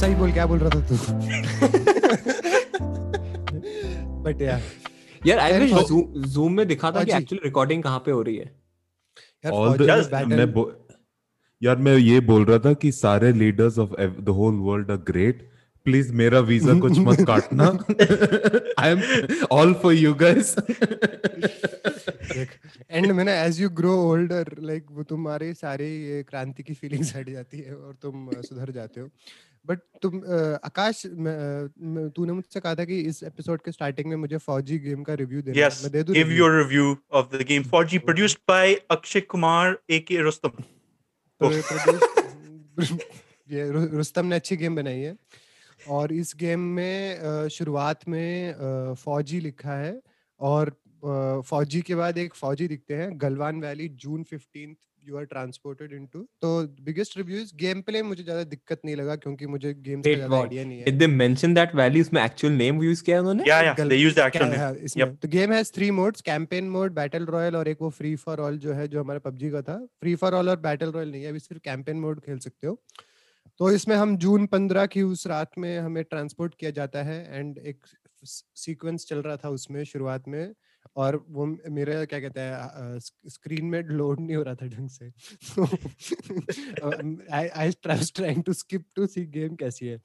सही बोल क्या बोल रहा था तू बट या यार आई विश जूम में दिखा था कि। एक्चुअली रिकॉर्डिंग कहाँ पे हो रही है। यार the- में यार मैं ये बोल रहा था कि सारे leaders of the whole world are great please मेरा वीज़ा कुछ मत काटना। I am all for you guys and में ना as you grow older like वो तुम्हारे सारे ये क्रांति की फीलिंग्स हट जाती है और तुम सुधर जाते हो। बट तुम आकाश तूने मुझसे कहा था कि इस एपिसोड के स्टार्टिंग में मुझे फौजी गेम का रिव्यू देना Yes, मैं दे दूँ give review? your review of the game. 4G produced by Akshay Kumar, aka Rustam. तो ये produce- ये रुस्तम ने अच्छी गेम बनाई है और इस गेम में शुरुआत में फौजी लिखा है और फौजी के बाद एक फौजी दिखते हैं Galwan valley June 15th you are transported into तो बिगेस्ट रिव्यूज़ गेम प्ले मुझे ज़्यादा दिक्कत नहीं लगा क्योंकि मुझे गेम्स का ज़्यादा? आइडिया नहीं है। Did they mention that value? उसमें actual name यूज़ किया है उन्होंने? Yeah, yeah. They used the actual name. इसमें? तो game has three modes campaign mode battle royale और एक वो फ्री फॉर ऑल जो है जो हमारा पबजी का था। फ्री फॉर ऑल और बैटल रॉयल नहीं है अभी सिर्फ़ कैंपेन मोड खेल सकते हो। तो इसमें हम जून पंद्रह की उस रात में हमें ट्रांसपोर्ट किया जाता है एंड एक सीक्वेंस चल रहा था उसमें शुरुआत में। और वो मेरे क्या कहते हैं स्क्रीन में लोड नहीं हो रहा था ढंग से। I I trying to skip to see game कैसी है।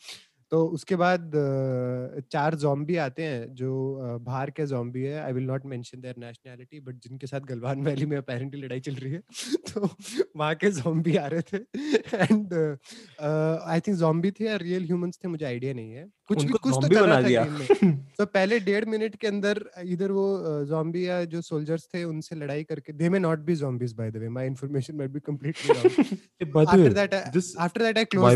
तो उसके बाद चार जॉम्बी आते हैं जो बाहर के जॉम्बी है। I will not mention their nationality but जिनके साथ गलवान वैली में अपेरेंटली लड़ाई चल रही है तो वहाँ के जॉम्बी आ रहे थे। एंड आई थिंक जॉम्बी थे या रियल ह्यूमंस थे मुझे आइडिया नहीं है। कुछ भी कुछ तो कर रहा था में। तो पहले डेढ़ मिनट के अंदर इधर वो जॉम्बी या जो सोल्जर्स थे उनसे लड़ाई करके they may not be zombies by the way my information might be completely wrong by the after way that I, this after that I why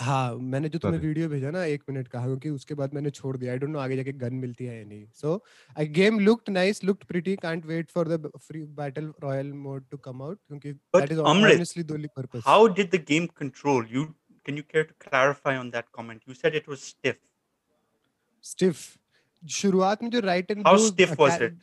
हाँ मैंने जो तुम्हें वीडियो भेजा ना एक मिनट का क्योंकि उसके बाद मैंने छोड़ दिया आई डोंट नो आगे जाके गन मिलती है या नहीं so I game looked nice looked pretty can't wait for the free battle royale mode to come out क्योंकि that is honestly the only purpose How did the game control you? Can you care to clarify on that comment? You said it was stiff. Stiff शुरुआत में जो right and How stiff was it?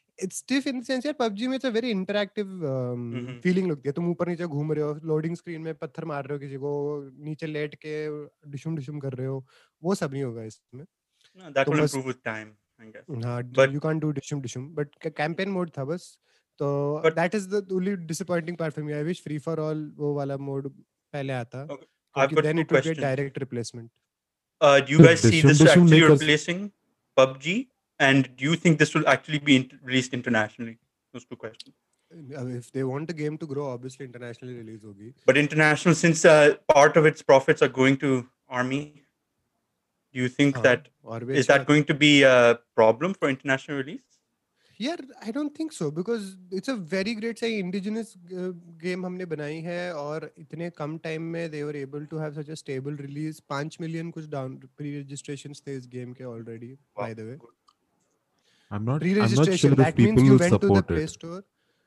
It's stiff in sense यार PUBG में it's a very interactive. Feeling लगती है तुम ऊपर नीचे घूम रहे हो लोडिंग स्क्रीन में पत्थर मार रहे हो किसी को नीचे लेट के डिशुम डिशुम कर रहे हो वो सब नहीं होगा इसमें No, that will बस- improve with time, I guess. हाँ But- यू कांट डू डिशुम डिशुम बट कैंपेन मोड था बस तो But- that is the only disappointing part for me I wish free for all वो वाला मोड पहले आता Okay, I've got then it will get direct replacement Uh, do you Sir, guys see Dishum this actually replacing PUBG? And do you think this will actually be int- released internationally? Those two questions. if they want the game to grow obviously internationally release होगी But international, since uh, part of its profits are going to army, do you think हाँ, that और is that going to be a problem for international release? यार I don't think so because it's a very great सही indigenous game हमने बनाई है और इतने कम टाइम में they were able to have such a stable release 5 million कुछ डाउन प्री रजिस्ट्रेशंस थे इस गेम के already by the way I'm not. Re-registration. I'm not sure that means you went to the Store. It.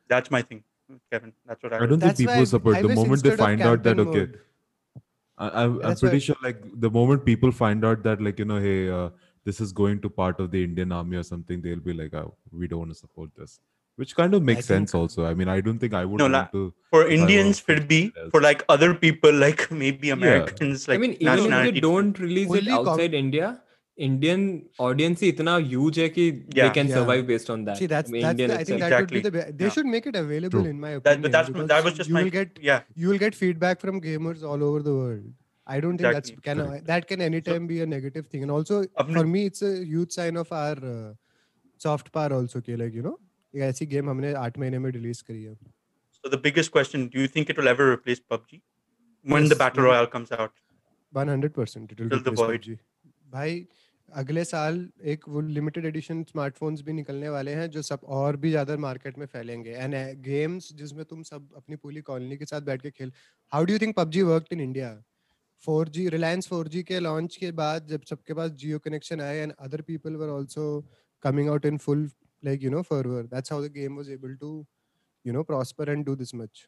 That's my thing, Kevin. That's what I. I don't think people support. The moment they find out that mode. okay, I, am pretty sure like the moment people find out that like you know hey uh, this is going to part of the Indian army or something they'll be like oh, we don't want to support this which kind of makes I sense think, also i mean i don't think i would no, want to for indians would be for like other people like maybe americans yeah. like i mean even if you don't release it outside com- india Indian audience ही इतना huge है कि they Yeah. can Yeah. survive based on that. See, that's I mean, that's Indian the, I think itself. that would be the Exactly. they Yeah. should make it available True. in my that, opinion. but that's that was just you my will get yeah. you will get feedback from gamers all over the world. I don't think Exactly. that's can Correct. that can anytime be a negative thing. And also अपने- for me, it's a huge sign of our uh, soft power also. कि like you know, एक ऐसी game हमने आठ महीने में release करी है. So the biggest question: Do you think it will ever replace PUBG when yes, the battle mm. royale comes out? 100% it will the replace void. PUBG. भाई अगले साल एक वो लिमिटेड एडिशन स्मार्टफोन्स भी निकलने वाले हैं जो सब और भी ज़्यादा मार्केट में फैलेंगे। एंड गेम्स uh, जिसमें तुम सब अपनी पूरी कॉलोनी के साथ बैठ के खेल how do you think PUBG work in India for Reliance for के लॉन्च के बाद जब सबके पास जियो कनेक्शन आए and other people were also coming out in full like you know forward that's how the game was able to you know prosper and do this much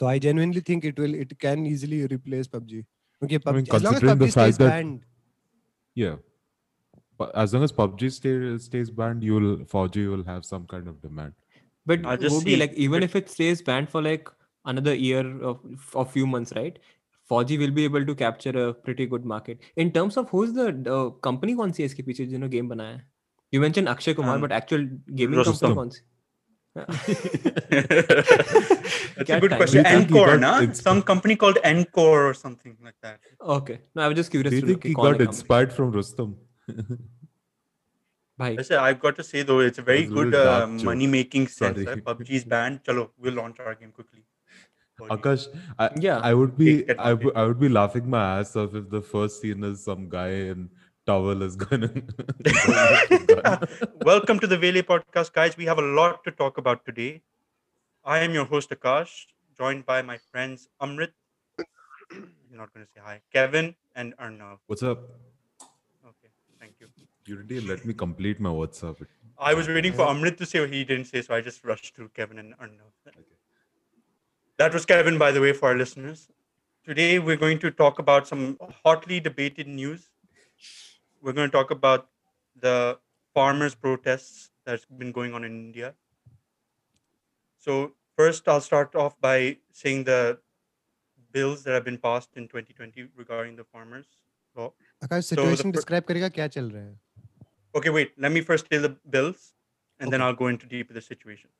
तो I genuinely think it will it can easily replace PUBG. क्योंकि PUBG is banned Yeah. But as long as PUBG stay, stays banned, you'll FAU-G will have some kind of demand. But I just see, like even but, if it stays banned for like another year of a few months, right? FAU-G will be able to capture a pretty good market. In terms of who's the uh, company on CSK piche you know game banaya? You mentioned Akshay Kumar, um, but actual gaming company that's a good question. nCore, na? Some company called nCore or something like that. Okay. No, I was just curious. Do you think he got inspired from Rustam? Bye. I've got to say though, it's a very it's good uh, um, money making sense. PUBG is banned. Chalo, we'll launch our game quickly. Akash, I, yeah, I would be I, I would be laughing my ass off if the first scene is some guy in towel is gonna. Welcome to the Vele podcast, guys. We have a lot to talk about today. I am your host Akash, joined by my friends Amrit. You're not going to say hi, Kevin and Arnav. What's up? Okay, thank you. You didn't let me complete my WhatsApp. I was waiting for Amrit to say what he didn't say, so I just rushed to Kevin and Arnav. That was Kevin, by the way, for our listeners. Today, we're going to talk about some hotly debated news we're going to talk about the farmers' protests that's been going on in India. So, first, I'll start off by saying the bills that have been passed in 2020 regarding the farmers' law. Akash, situation so the, describe karega kya chal raha hai? Okay, wait. Let me first tell the bills, and okay. then I'll go into deeper the situation.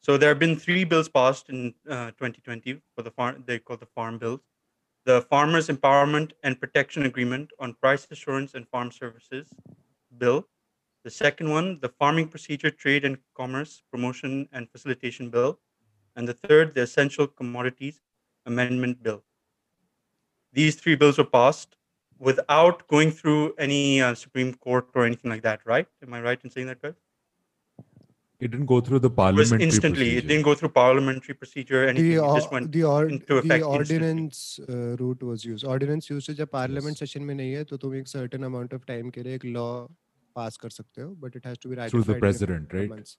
So there have been three bills passed in uh, 2020 for the farm. They call the farm bills. The Farmers Empowerment and Protection Agreement on Price Assurance and Farm Services Bill. The second one, the Farming Procedure Trade and Commerce Promotion and Facilitation Bill. And the third, the Essential Commodities Amendment Bill. These three bills were passed without going through any uh, Supreme Court or anything like that, right? Am I right in saying that, guys? It didn't go through the It was parliamentary instantly. It procedure. didn't go through parliamentary procedure. Anything. The It or, just went the or, into effect the instantly. ordinance uh, route was used. Ordinance used है जब parliament Yes. session में नहीं है तो तुम एक certain amount of time के लिए एक law pass कर सकते हो, but it has to be ratified through the in a president, few right? months.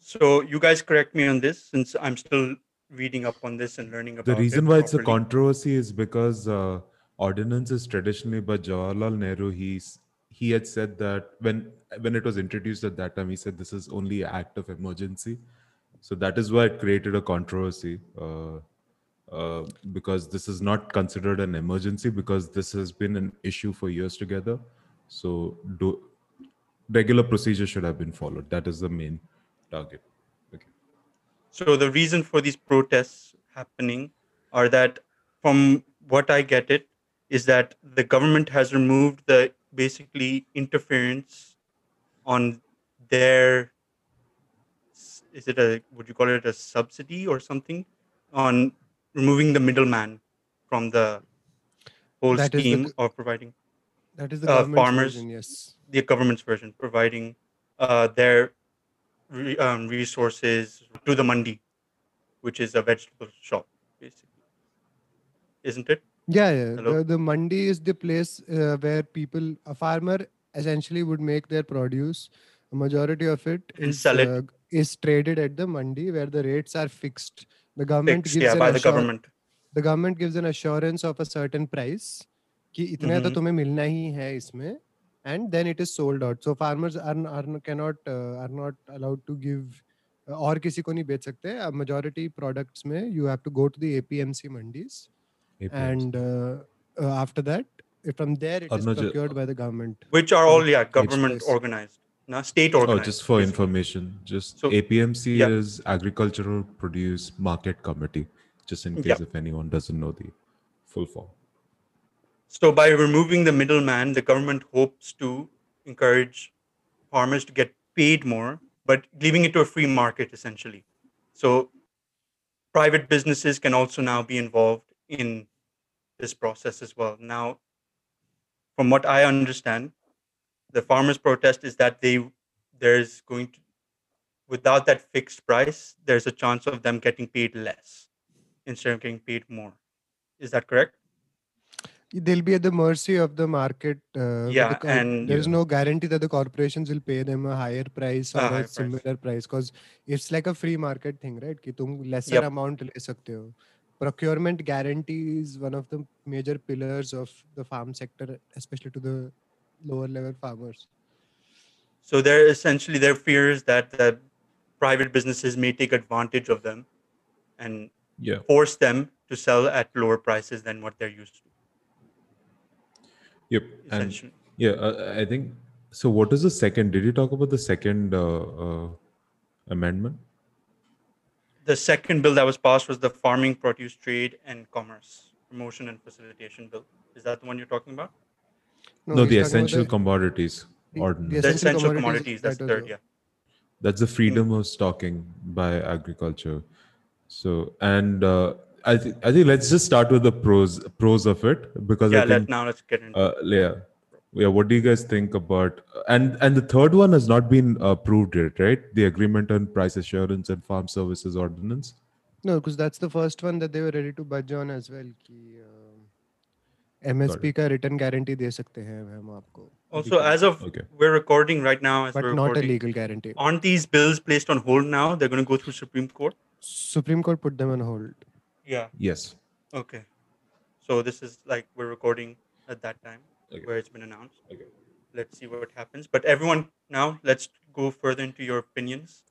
So you guys correct me on this, since I'm still reading up on this and learning about The it reason why it's a properly. controversy is because uh, ordinances traditionally by Jawaharlal Nehru, he's he had said that when when it was introduced at that time, he said this is only an act of emergency. So that is why it created a controversy. Uh, uh, because this is not considered an emergency because this has been an issue for years together. So do regular procedure should have been followed. That is the main target. Okay. So the reason for these protests happening are that, from what I get it, is that the government has removed the basically interference on their is it a? Would you call it a subsidy or something? On removing the middleman from the whole That the scheme g- of providing That is the Uh, farmers- version, yes. the government's version, providing uh, their re- um, resources to the mandi, which is a vegetable shop, basically. Isn't it? Yeah, yeah. Hello? The, the mandi is the place uh, where people, a farmer essentially would make their produce. A majority of it And is sell it. uh, is traded at the mandi where the rates are fixed. The government Fixed, gives yeah, an by the assur- government. the government gives an assurance of a certain price कि इतने तो Mhm. तुम्हें मिलना ही है इसमें and then it is sold out so farmers are, are cannot uh, are not allowed to give uh, और किसी को नहीं बेच सकते majority products में you have to go to the APMC mandis APMs. and uh, uh, after that uh, from there it is Arunachal- procured by the government Which are all, yeah, government place? organized. Now, state organized. Oh, just for basically. information, just So- APMC yeah. is Agricultural Produce Market Committee. Just in case Yeah. if anyone doesn't know the full form. So, by removing the middleman, the government hopes to encourage farmers to get paid more, but leaving it to a free market essentially. So, private businesses can also now be involved in this process as well. Now, from what I understand, the farmers' protest is that they there's going to without that fixed price, there's a chance of them getting paid less instead of getting paid more. Is that correct? They'll be at the mercy of the market. Uh, yeah, the, and there's no guarantee that the corporations will pay them a higher price or a, a similar price because it's like a free market thing, right? Ki tum lesser yep. amount le sakte ho. Procurement guarantee is one of the major pillars of the farm sector, especially to the lower level farmers. So they're essentially their fears that the private businesses may take advantage of them and Yeah. force them to sell at lower prices than what they're used to. Yep. And yeah, uh, I think so. What is the second? Did you talk about the second uh, uh, amendment? The second bill that was passed was the Farming Produce Trade and Commerce Promotion and Facilitation Bill. Is that the one you're talking about? No, he's the essential the- commodities the- ordinance. The Essential essential commodities, commodities, that's the was third, the- yeah. That's the freedom of stocking by agriculture. So, and uh, I, th- I think let's just start with the pros pros of it because Yeah, I let, think now let's get into uh, yeah, yeah what do you guys think about and and the third one has not been approved yet right? The agreement on price assurance and farm services ordinance? No because that's the first one that they were ready to budge on as well ki, uh, msp ka return guarantee de sakte hain hum aapko. Also as of okay. we're recording right now as but we're not a legal guarantee. aren't these bills placed on hold now? They're going to go through supreme court? Supreme court put them on hold. Yeah. Yes. Okay. So this is like we're recording at that time? Okay. where it's been announced. Okay. Let's see what happens. But everyone, now let's go further into your opinions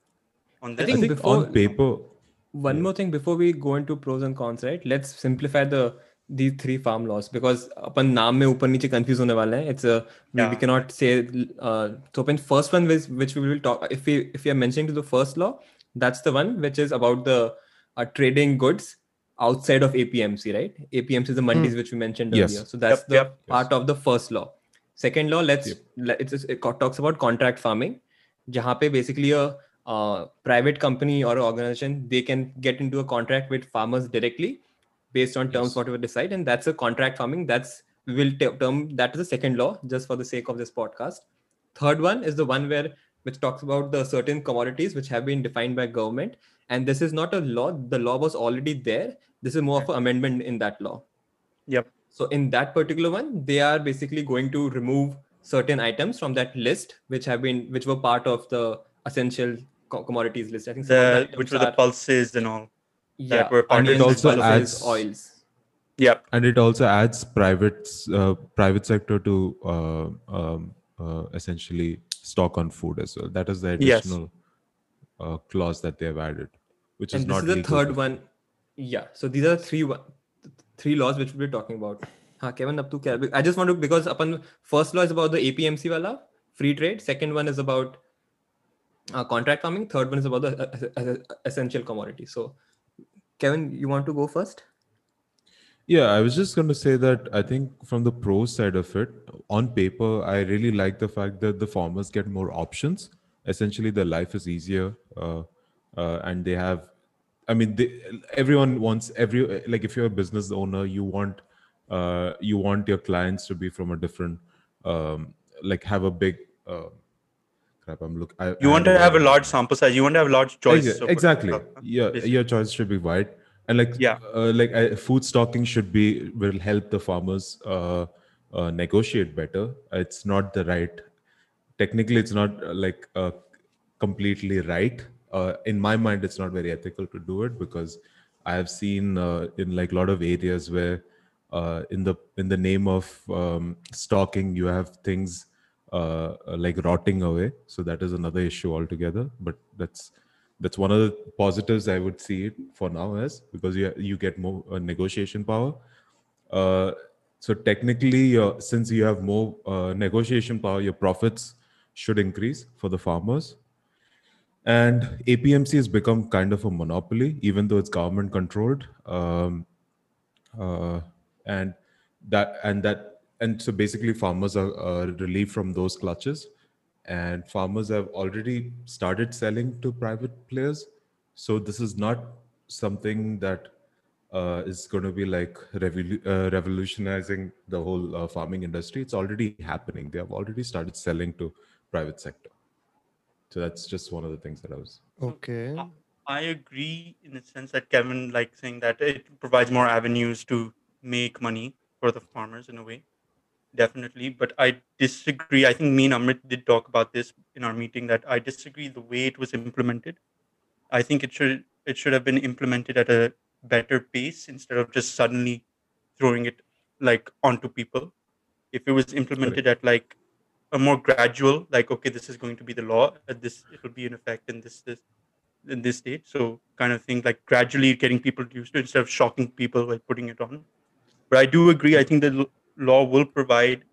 on I this. I think think before- on paper, one Yeah. more thing before we go into pros and cons right let's simplify the these three farm laws because अपन नाम में ऊपर नीचे confuse होने वाले हैं it's a we, we Yeah. cannot say uh, so open first one which, which we will talk if we if we are mentioning to the first law that's the one which is about the uh, trading goods outside of APMC, right? APMC is the mandis mm. which we mentioned earlier. So that's yep, the yep. part yes. of the first law. Second law, let's yep. it's, it talks about contract farming, where basically a uh, private company or organization they can get into a contract with farmers directly based on terms yes. whatever decide, and that's a contract farming. That's will t- term that is the second law just for the sake of this podcast. Third one is the one where which talks about the certain commodities which have been defined by government and this is not a law the law was already there this is more of an amendment in that law Yep. so in that particular one, they are basically going to remove certain items from that list, which have been which were part of the essential co- commodities list. I think The, which were the pulses and all. yeah, were part of it. Also pulses, adds- oils. Yep. and it also adds private uh, private sector to uh, um, uh, essentially stock on food as well. That is the Yes. additional uh, clause that they have added, which is And this not is the legal third one. Yeah. So these are the three one, three laws which we'll be talking about. हाँ Kevin अब तू क्या I just want to because upon first law is about the APMC wala free trade. Second one is about uh, contract farming. Third one is about the uh, uh, uh, essential commodity. So Kevin, you want to go first? Yeah, I was just going to say that I think from the pro side of it, on paper, I really like the fact that the farmers get more options. Essentially, their life is easier, uh, uh, and they have. I mean, they, everyone wants every like if you're a business owner, you want uh, you want your clients to be from a different um, like have a big. Uh, crap, I'm look. I, You I want to have a large sample size. You want to have large choice. Exa- exactly uh, yeah basically. your choice should be wide and like Yeah. uh, like uh, food stocking should be will help the farmers uh, uh, negotiate better it's not the right technically it's not uh, like uh, completely right uh, in my mind it's not very ethical to do it because i have seen uh, in like a lot of areas where uh, in the in the name of um, stocking you have things uh, uh, like rotting away. So that is another issue altogether. But that's that's one of the positives i would see it for now as because you you get more uh, negotiation power. So technically since you have more negotiation power your profits should increase for the farmers and apmc has become kind of a monopoly even though it's government controlled. Um, uh, and that and that and so basically farmers are uh, relieved from those clutches. And farmers have already started selling to private players. So this is not something that uh, is going to be like uh, revolutionizing the whole uh, farming industry. It's already happening. They have already started selling to private sector so that's just one of the things that i was Okay. Uh, I agree in the sense that Kevin, like saying that it provides more avenues to make money for the farmers in a way, definitely. But I disagree. I think me and Amrit did talk about this in our meeting that I disagree the way it was implemented. I think it should it should have been implemented at a better pace instead of just suddenly throwing it like onto people. If it was implemented at like a more gradual, like okay, this is going to be the law, at this it will be in effect in this this in this state. So kind of thing like gradually getting people used to it instead of shocking people by putting it on. But I do agree. I think the law will provide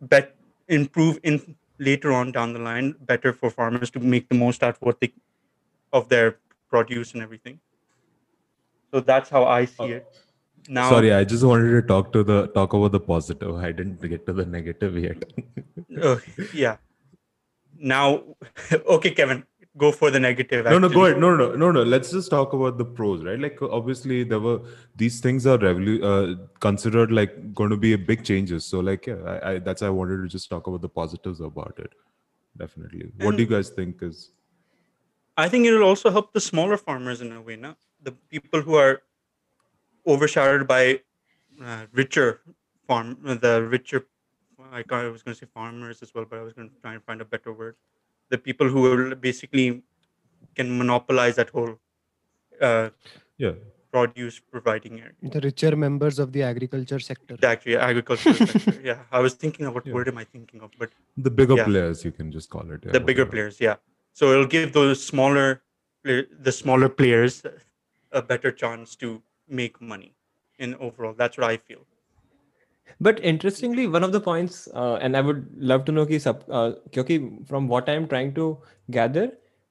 bet improve in later on down the line better for farmers to make the most out of what they of their produce and everything. So that's how I see uh, it. Now, Sorry, I just wanted to talk to the talk about the positive. I didn't get to the negative yet. uh, yeah. Now, okay, Kevin, go for the negative. no, no, go ahead. No, no, no, no. Let's just talk about the pros, right? Like, obviously, there were these things are revolu- uh, considered like going to be a big changes. So, like, yeah, I, I that's why I wanted to just talk about the positives about it. Definitely. What do you guys think is? I think it will also help the smaller farmers in a way, no? The people who are overshadowed by uh, richer farm, the richer. I, I was going to say farmers as well, but I was going to try and find a better word. The people who will basically can monopolize that whole uh, Yeah, produce providing area. The richer members of the agriculture sector. Actually, agricultural sector. Yeah, I was thinking of what Yeah. word am I thinking of, but the bigger Yeah. players, you can just call it. yeah, the bigger whatever. players yeah so it'll give those smaller the smaller players a better chance to make money in overall. That's what i feel. But interestingly one of the points uh, and i would love to know ki sub, uh, kyunki from what i'm trying to gather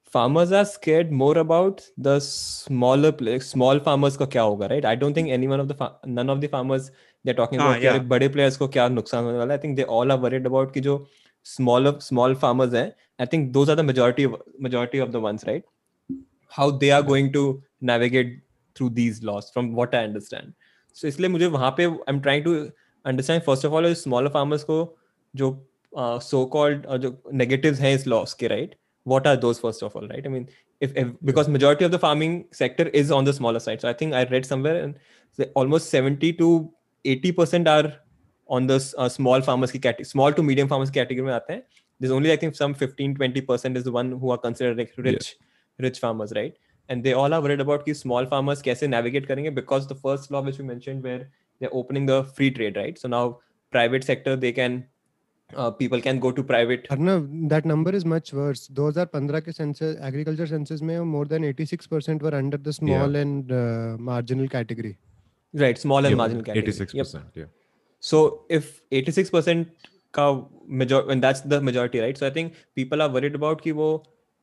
farmers are scared more about the smaller players small farmers ka kya hoga right? I don't think any one of the fa- none of the farmers they're talking ah, about ah, yeah. bade players ko kya nuksan hone wala. I think they all are worried about ki jo smaller small farmers hain i think those are the majority of majority of the ones right? How they are going to navigate through these laws, from what I understand. So इसलिए मुझे वहाँ पे I'm trying to understand first of all is smaller farmers को जो uh, so called uh, जो negatives हैं इस laws के right what are those first of all right I mean if, if because majority of the farming sector is on the smaller side so I think I read somewhere and say almost 70 to 80 percent are on the s- uh, small farmers की category small to medium farmers की category में आते हैं there's only I think some 15 20 percent is the one who are considered like rich rich farmers right and they all are worried about कि small farmers कैसे navigate करेंगे because the first law which we mentioned where they're opening the free trade right so now private sector they can uh, people can go to private Arnav, that number is much worse. 2015 के census agriculture census में more than 86% were under the small yeah. and uh, marginal category. right small and Yeah, marginal category Eighty-six Yep. Yeah. so if 86% का major and that's the majority right so i think people are worried about कि वो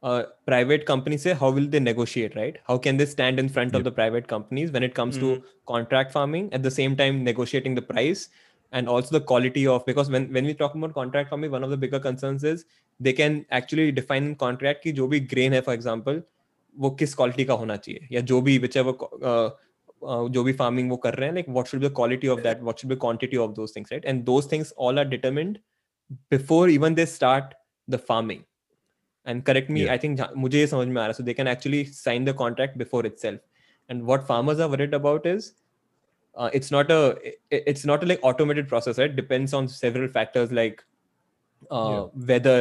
uh, private company से how will they negotiate right how can they stand in front of Yep. the private companies when it comes Mhm. to contract farming at the same time negotiating the price and also the quality of because when when we talk about contract farming one of the bigger concerns is they can actually define in contract कि जो भी grain है for example वो किस quality का होना चाहिए या जो भी whichever uh, uh, जो भी farming वो कर रहे हैं like what should be the quality of that what should be quantity of those things right and those things all are determined before even they start the farming and correct me Yeah. i think जहाँ- मुझे ये समझ में आ रहा है so they can actually sign the contract before itself and what farmers are worried about is uh, it's not a it- it's not a like automated process right depends on several factors like uh, weather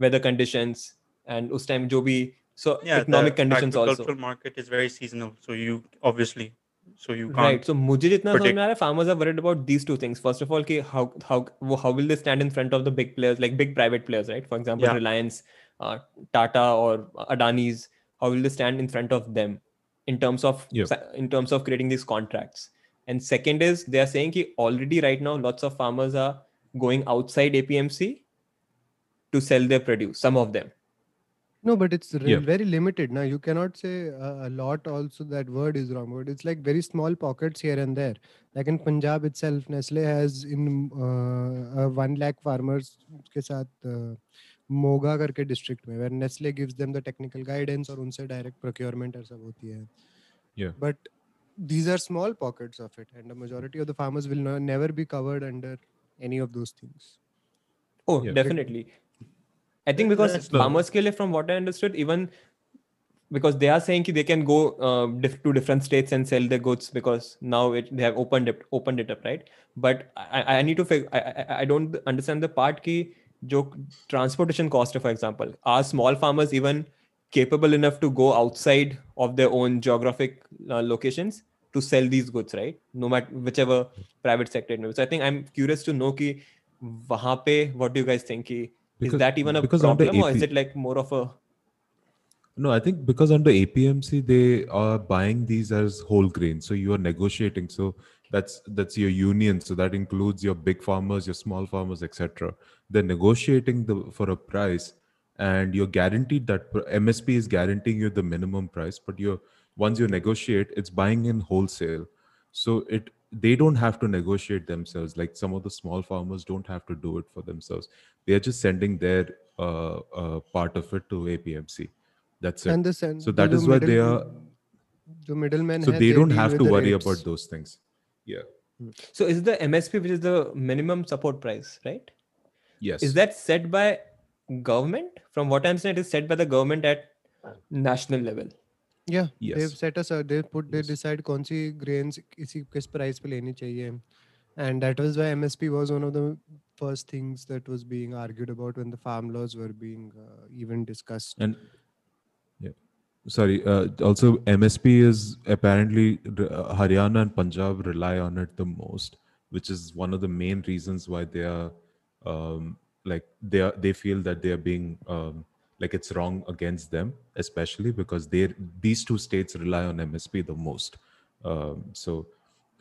weather conditions and us time jo bhi so yeah economic the conditions also agricultural market is very seasonal so you obviously so you can't right so मुझे जितना समझ predict. में आ रहा है farmers are worried about these two things first of all कि how how वो- how will they stand in front of the big players like big private players right for example Yeah. Reliance uh, Tata or Adani's how will they stand in front of them in terms of Yep. sa- in terms of creating these contracts and second is they are saying कि already right now lots of farmers are going outside APMC to sell their produce some of them No, but it's re- Yeah. very limited. Now you cannot say uh, a lot. Also, that word is wrong. But it's like very small pockets here and there. Like in Punjab itself, Nestle has in uh, uh, one lakh farmers के साथ uh, Moga करके district में where Nestle gives them the technical guidance और उनसे direct procurement और सब होती है. Yeah. But these are small pockets of it, and the majority of the farmers will no, never be covered under any of those things. Oh, Yeah. definitely. I think because that's farmers के लिए, from what I understood, even because they are saying ki they can go uh, diff- to different states and sell their goods because now it, they have opened it opened it up right but i, I need to figure I, I, I don't understand the part ki jo transportation cost for example are small farmers even capable enough to go outside of their own geographic uh, locations to sell these goods right no matter whichever private sector it may be. so i think i'm curious to know ki wahan pe what do you guys think ki, Because- is that even a problem or is it like more of a No, I think because under APMC they are buying these as whole grain. So you are negotiating. So that's that's your union. So that includes your big farmers your small farmers etc they're negotiating the, for a price and you're guaranteed that msp is guaranteeing you the minimum price but you're once you negotiate it's buying in wholesale. So it they don't have to negotiate themselves. Like some of the small farmers don't have to do it for themselves. They're just sending their uh, uh, part of it to apmc that's it. And the sen- so that is why they are. the middlemen. so they don't have to worry rates. about those things. Yeah. So is the MSP which is the minimum support price, right? Yes. Is that set by government? From what I understand, it is set by the government at national level. Yeah, Yes. they've set us. Uh, they put. They Yes. decide कौन सी grains किसी किस price पे लेनी चाहिए, and that was why MSP was one of the first things that was being argued about when the farm laws were being uh, even discussed. and yeah sorry uh, also msp is apparently uh, haryana and punjab rely on it the most which is one of the main reasons why they are um, like they are they feel that they are being um, like it's wrong against them especially because they these two states rely on msp the most. Um, so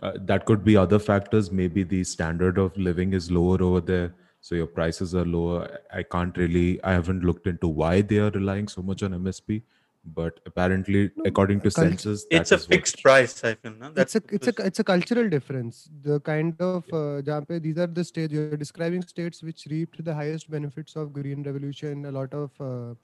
uh, that could be other factors. Maybe the standard of living is lower over there so your prices are lower. I can't really i haven't looked into why they are relying so much on msp but apparently no, according to cult- census it's a fixed what... price i feel no? that's it's a it's a it's a cultural difference the kind of yeah. uh, these are the states you're describing states which reaped the highest benefits of green revolution a lot of uh,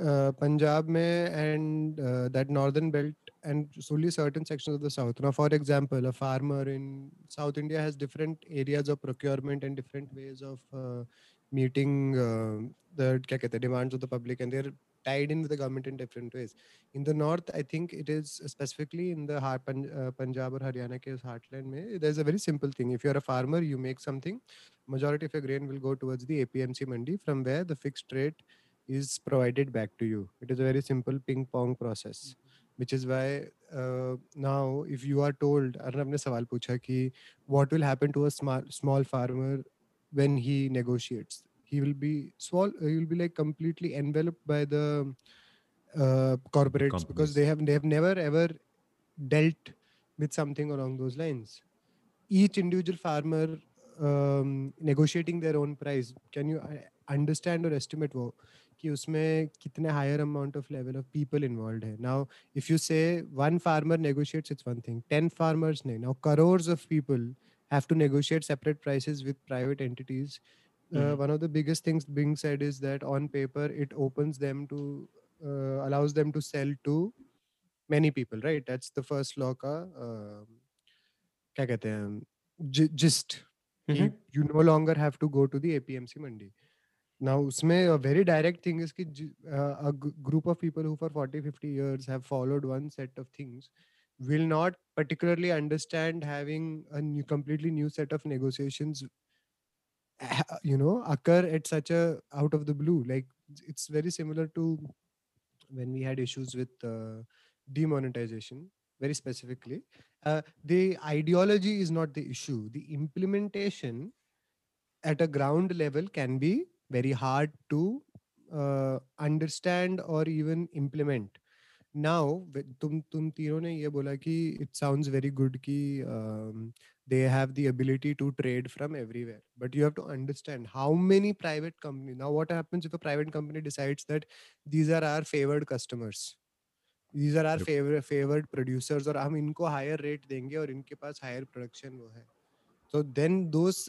uh, Punjab mein and uh, that northern belt and solely certain sections of the south. Now, for example, a farmer in South India has different areas of procurement and different ways of uh, meeting uh, the demands of the public, and they're tied in with the government in different ways. In the north, I think it is specifically in the heart, Pan, uh, Punjab or Haryana के उस heartland में, there's a very simple thing. If you're a farmer, you make something, majority of your grain will go towards the APMC mandi, from where the fixed rate is provided back to you. It is a very simple ping pong process, which is why uh, now if you are told, Arnab ने सवाल पूछा कि what will happen to a small small farmer when he negotiates? He will be small. He will be like completely enveloped by the uh, corporates because Companies. they have they have never ever dealt with something along those lines. Each individual farmer um, negotiating their own price. Can you uh, understand or estimate वो कि उसमें कितने higher amount of level of people involved है? Now, if you say one farmer negotiates, it's one thing. Ten farmers नहीं. Now, crores of people have to negotiate separate prices with private entities. Uh, Mhm. one of the biggest things being said is that on paper it opens them to uh, allows them to sell to many people right that's the first law ka um, क्या कहते हैं gi- gist कि Mhm. you no longer have to go to the APMC mandi now usme a very direct thing is कि ji- uh, a g- group of people who for 40 50 years have followed one set of things will not particularly understand having a new, completely new set of negotiations ha- you know occur at such a out of the blue like it's very similar to when we had issues with uh, demonetization very specifically uh, the ideology is not the issue the implementation at a ground level can be very hard to uh, understand or even implement now वे- तुम तुम तीनों ने ये बोला कि it sounds very good कि um, they have the ability to trade from everywhere but you have to understand how many private companies now what happens if a private company decides that these are our favored customers these are our Yep. favorite favored producers और हम इनको higher rate देंगे और इनके पास higher production वो है so then those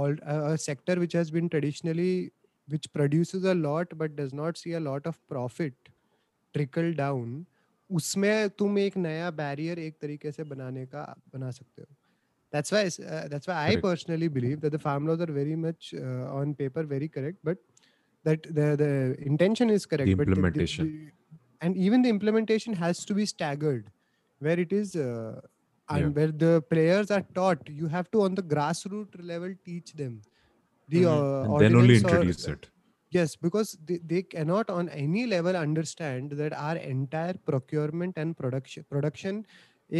all a a sector which has been traditionally which produces a lot but does not see a lot of profit trickle down उसमें तुम एक नया बैरियर एक तरीके से बनाने का बना सकते हो that's why s- uh, that's why i Correct. personally believe that the farm laws are very much uh, on paper very correct but that the the intention is correct but the- the- implementation. the- and even the implementation has to be staggered where it is uh, and Yeah. where the players are taught you have to on the grassroots level teach them the Mhm. uh, and then only ordinance or- introduce it. yes because they, they cannot on any level understand that our entire procurement and production production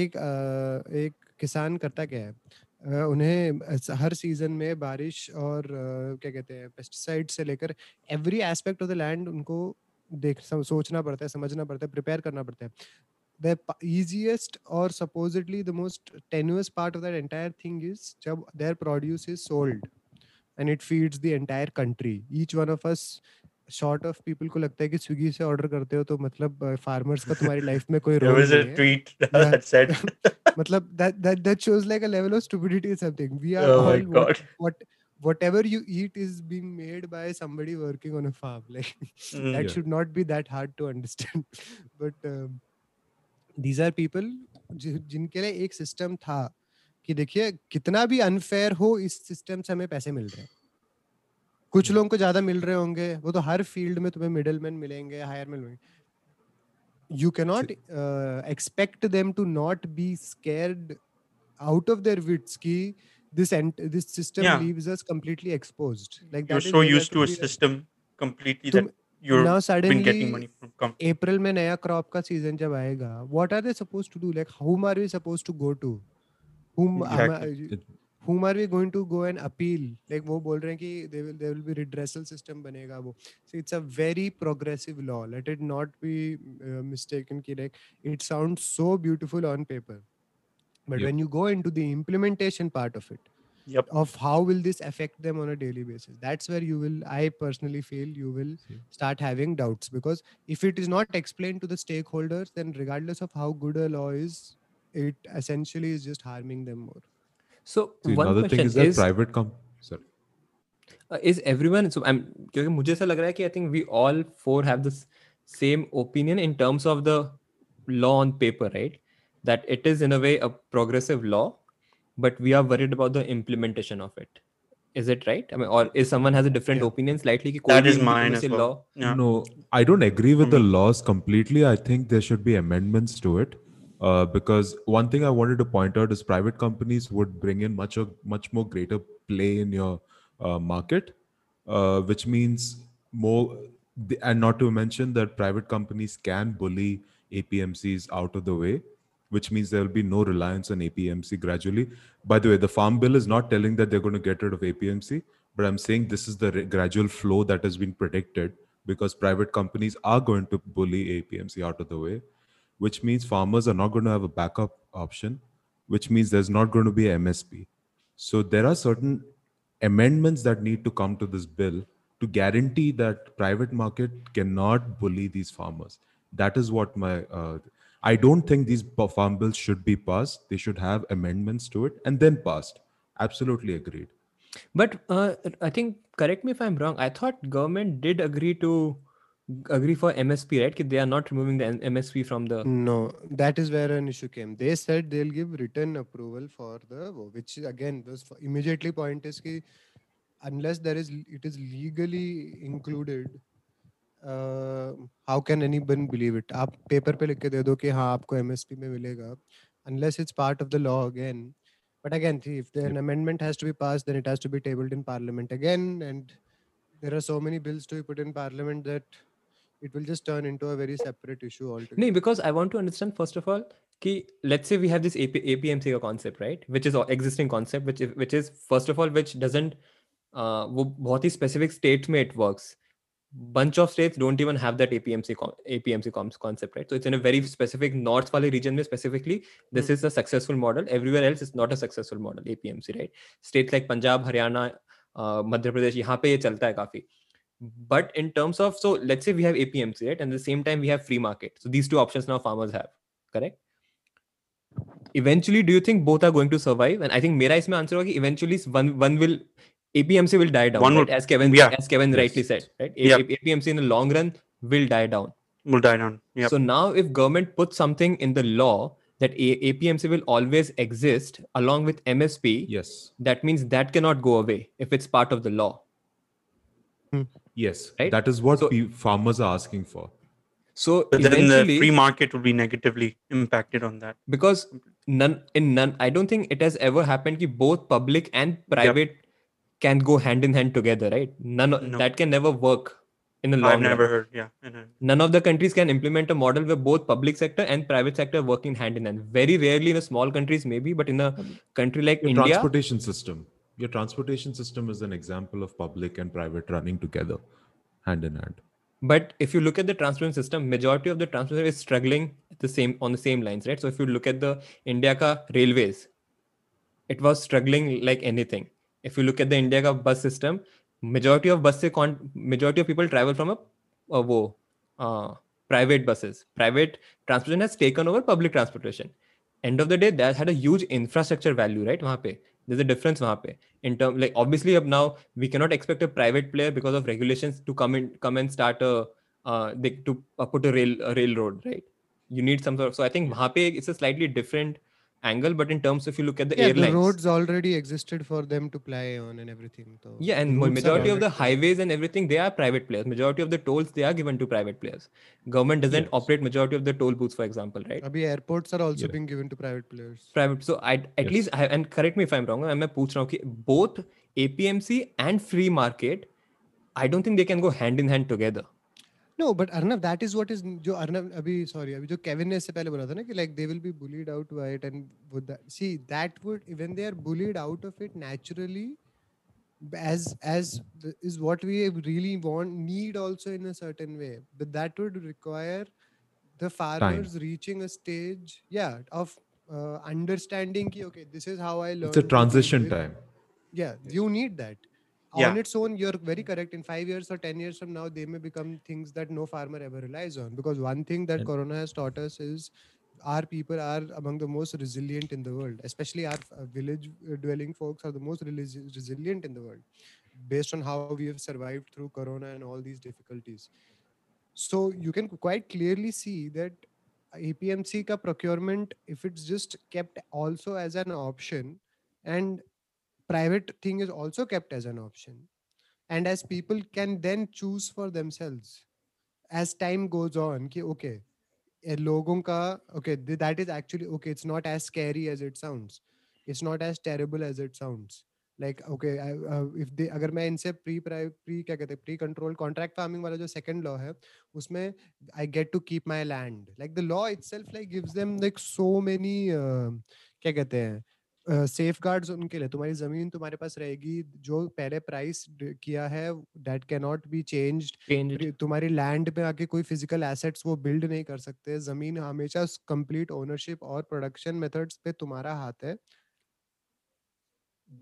एक uh, एक किसान करता क्या है uh, उन्हें हर season में बारिश और uh, क्या कहते हैं पेस्टिसाइड से लेकर every aspect of the land उनको देख सोचना पड़ता है समझना पड़ता है प्रिपेयर करना पड़ता है the easiest or supposedly the most tenuous part of that entire thing is जब their produce is sold and it feeds the entire country each one of us short of people को लगता है कि Swiggy से order करते हो तो मतलब फार्मर्स का तुम्हारी लाइफ में कोई रोल नहीं है मतलब that that that shows like a level of stupidity और something we are all what what whatever you eat is being made by somebody working on a farm. Like mm, that yeah. should not be that hard to understand. But um, जिनके लिए एक system था कि देखिए कितना भी unfair हो इस सिस्टम से हमें पैसे मिल रहे हैं। कुछ mm. लोगों को ज़्यादा मिल रहे होंगे वो तो हर फ़ील्ड में तुम्हें मिडिलमैन मिलेंगे हायर में मिलेंगे you cannot uh, expect them to not be scared out of their wits ki this ent- this system yeah. leaves us completely exposed like you're so used to a system like, completely that you're now suddenly been getting money from company. april mein naya crop ka season jab aayega what are they supposed to do like whom are we supposed to go to whom exactly. am I, whom are we going to go and appeal like वो बोल रहे हैं कि they will there will be redressal system बनेगा वो so it's a very progressive law let it not be uh, mistaken कि like it sounds so beautiful on paper but Yep. when you go into the implementation part of it Yep. of how will this affect them on a daily basis that's where you will i personally feel you will See. start having doubts because if it is not explained to the stakeholders then regardless of how good a law is it essentially is just harming them more So See, one another question thing is that is private com sorry uh, is everyone so I'm क्योंकि मुझे ऐसा लग रहा है कि I think we all four have this same opinion in terms of the law on paper, right? That it is in a way a progressive law, but we are worried about the implementation of it. Is it right? I mean, or is someone has a different Yeah. opinion slightly? कि कोई That भी is mine independence as से well. law Yeah. No, I don't agree with For the me. laws completely. I think there should be amendments to it. uh, because one thing I wanted to point out is private companies would bring in much of much more greater play in your uh, market, uh, which means more. And not to mention that private companies can bully APMCs out of the way, which means there will be no reliance on APMC gradually. By the way, the Farm Bill is not telling that they're going to get rid of APMC, but I'm saying this is the re- gradual flow that has been predicted because private companies are going to bully APMC out of the way, which means farmers are not going to have a backup option, which means there's not going to be MSP. So there are certain amendments that need to come to this bill to guarantee that private market cannot bully these farmers. That is what my uh, I don't think these farm bills should be passed. They should have amendments to it and then passed. Absolutely agreed. But uh, I think, correct me if I'm wrong. I thought government did agree to agree for MSP, right? That they are not removing the M- MSP from the. No, that is where an issue came. They said they'll give written approval for the which again was f- immediately point is कि unless there is it is legally included uh, how can anyone believe it आप paper पे लिख के दे दो कि हाँ आपको MSP में मिलेगा unless it's part of the law again but again see, if an Yep. amendment has to be passed then it has to be tabled in parliament again and there are so many bills to be put in parliament that it will just turn into a very separate issue altogether No, because I want to understand first of all, कि let's say we have this AP, APMC का concept, right? Which is a existing concept, which is, which is first of all which doesn't uh, वो बहुत ही specific states में it works. Bunch of states don't even have that APMC con- APMC com- concept, right? So it's in a very specific north वाले region में specifically. This is a successful model. Everywhere else is not a successful model APMC, right? States like Punjab, Haryana, uh, Madhya Pradesh यहाँ पे ये चलता है काफी. but in terms of so let's say we have apmc right? And at the same time we have free market. So these two options now farmers have correct? Eventually do you think both are going to survive? And i think mera my answer okay eventually one one will apmc will die down one right? will, as kevin yeah. as kevin yes. rightly said right? Apmc in the long run will die down. Will die down so now if government puts something in the law that A- apmc will always exist along with msp yes. that means that cannot go away if it's part of the law. Hmm. Yes. Right? That is what So- pe- farmers are asking for. So But then the free market will be negatively impacted on that. because none in none, I don't think it has ever happened that both public and private can go hand in hand together, right? None of- No. that can never work in the long I've run. never heard. Yeah. and, None of the countries can implement a model where both public sector and private sector are working hand in hand. Very rarely in a small countries, maybe, but in a mm-hmm. country like Your India, transportation system. Your transportation system is an example of public and private running together, hand in hand. but if you look at the transport system majority of the transport is struggling the same on the same lines right? So if you look at the india ka railways it was struggling like anything. If you look at the india ka bus system majority of bus con- majority of people travel from a, a wo, uh, private buses. Private transportation has taken over public transportation. End of the day that had a huge infrastructure value right wahan pe there's a difference wahan in term like obviously up now we cannot expect a private player because of regulations to come in come and start a uh, they, to uh, put a rail a railroad right? You need some sort of so i think wahan pe it's a slightly different angle but in terms if you look at the yeah, airlines. the roads already existed for them to ply on and everything so yeah and majority of the highways and everything they are private players. Majority of the tolls they are given to private players. Government doesn't yes. operate majority of the toll booths for example right? Abhi airports are also yeah. being given to private players. Private so i at yes. least I, and correct me if i'm wrong i'm puch now, okay, both apmc and free market i don't think they can go hand in hand together. No, but Arnav, that is what is जो Arnav अभी sorry अभी जो Kevin ने इससे पहले बोला था ना कि like they will be bullied out by it and would that see that would when they are bullied out of it naturally as as the, is what we really want need also in a certain way but that would require the farmers reaching a stage yeah of uh, understanding ki, okay this is how I learned It's a to transition live with- time. yeah you need that Yeah. on its own you're very correct. In 5 years or 10 years from now they may become things that no farmer ever relies on. Because one thing that And- corona has taught us is our people are among the most resilient in the world. Especially our uh, village uh, dwelling folks are the most resilient in the world based on how we have survived through corona and all these difficulties. So you can quite clearly see that apmc ka procurement if it's just kept also as an option and private thing is also kept as an option and as people can then choose for themselves as time goes on कि okay eh, लोगों का okay th- that is actually okay it's not as scary as it sounds it's not as terrible as it sounds like okay I, uh, if they अगर मैं इनसे pre pre क्या कहते हैं pre control contract farming वाला जो second law है उसमें I get to keep my land like the law itself like gives them like so many क्या कहते हैं safeguards उनके लिए तुम्हारी ज़मीन तुम्हारे पास रहेगी जो पहले प्राइस किया है that can not be changed तुम्हारी लैंड पे आके कोई फ़िज़िकल एसेट्स वो बिल्ड नहीं कर सकते ज़मीन हमेशा कंप्लीट ओनरशिप और प्रोडक्शन मेथड्स पे तुम्हारा हाथ है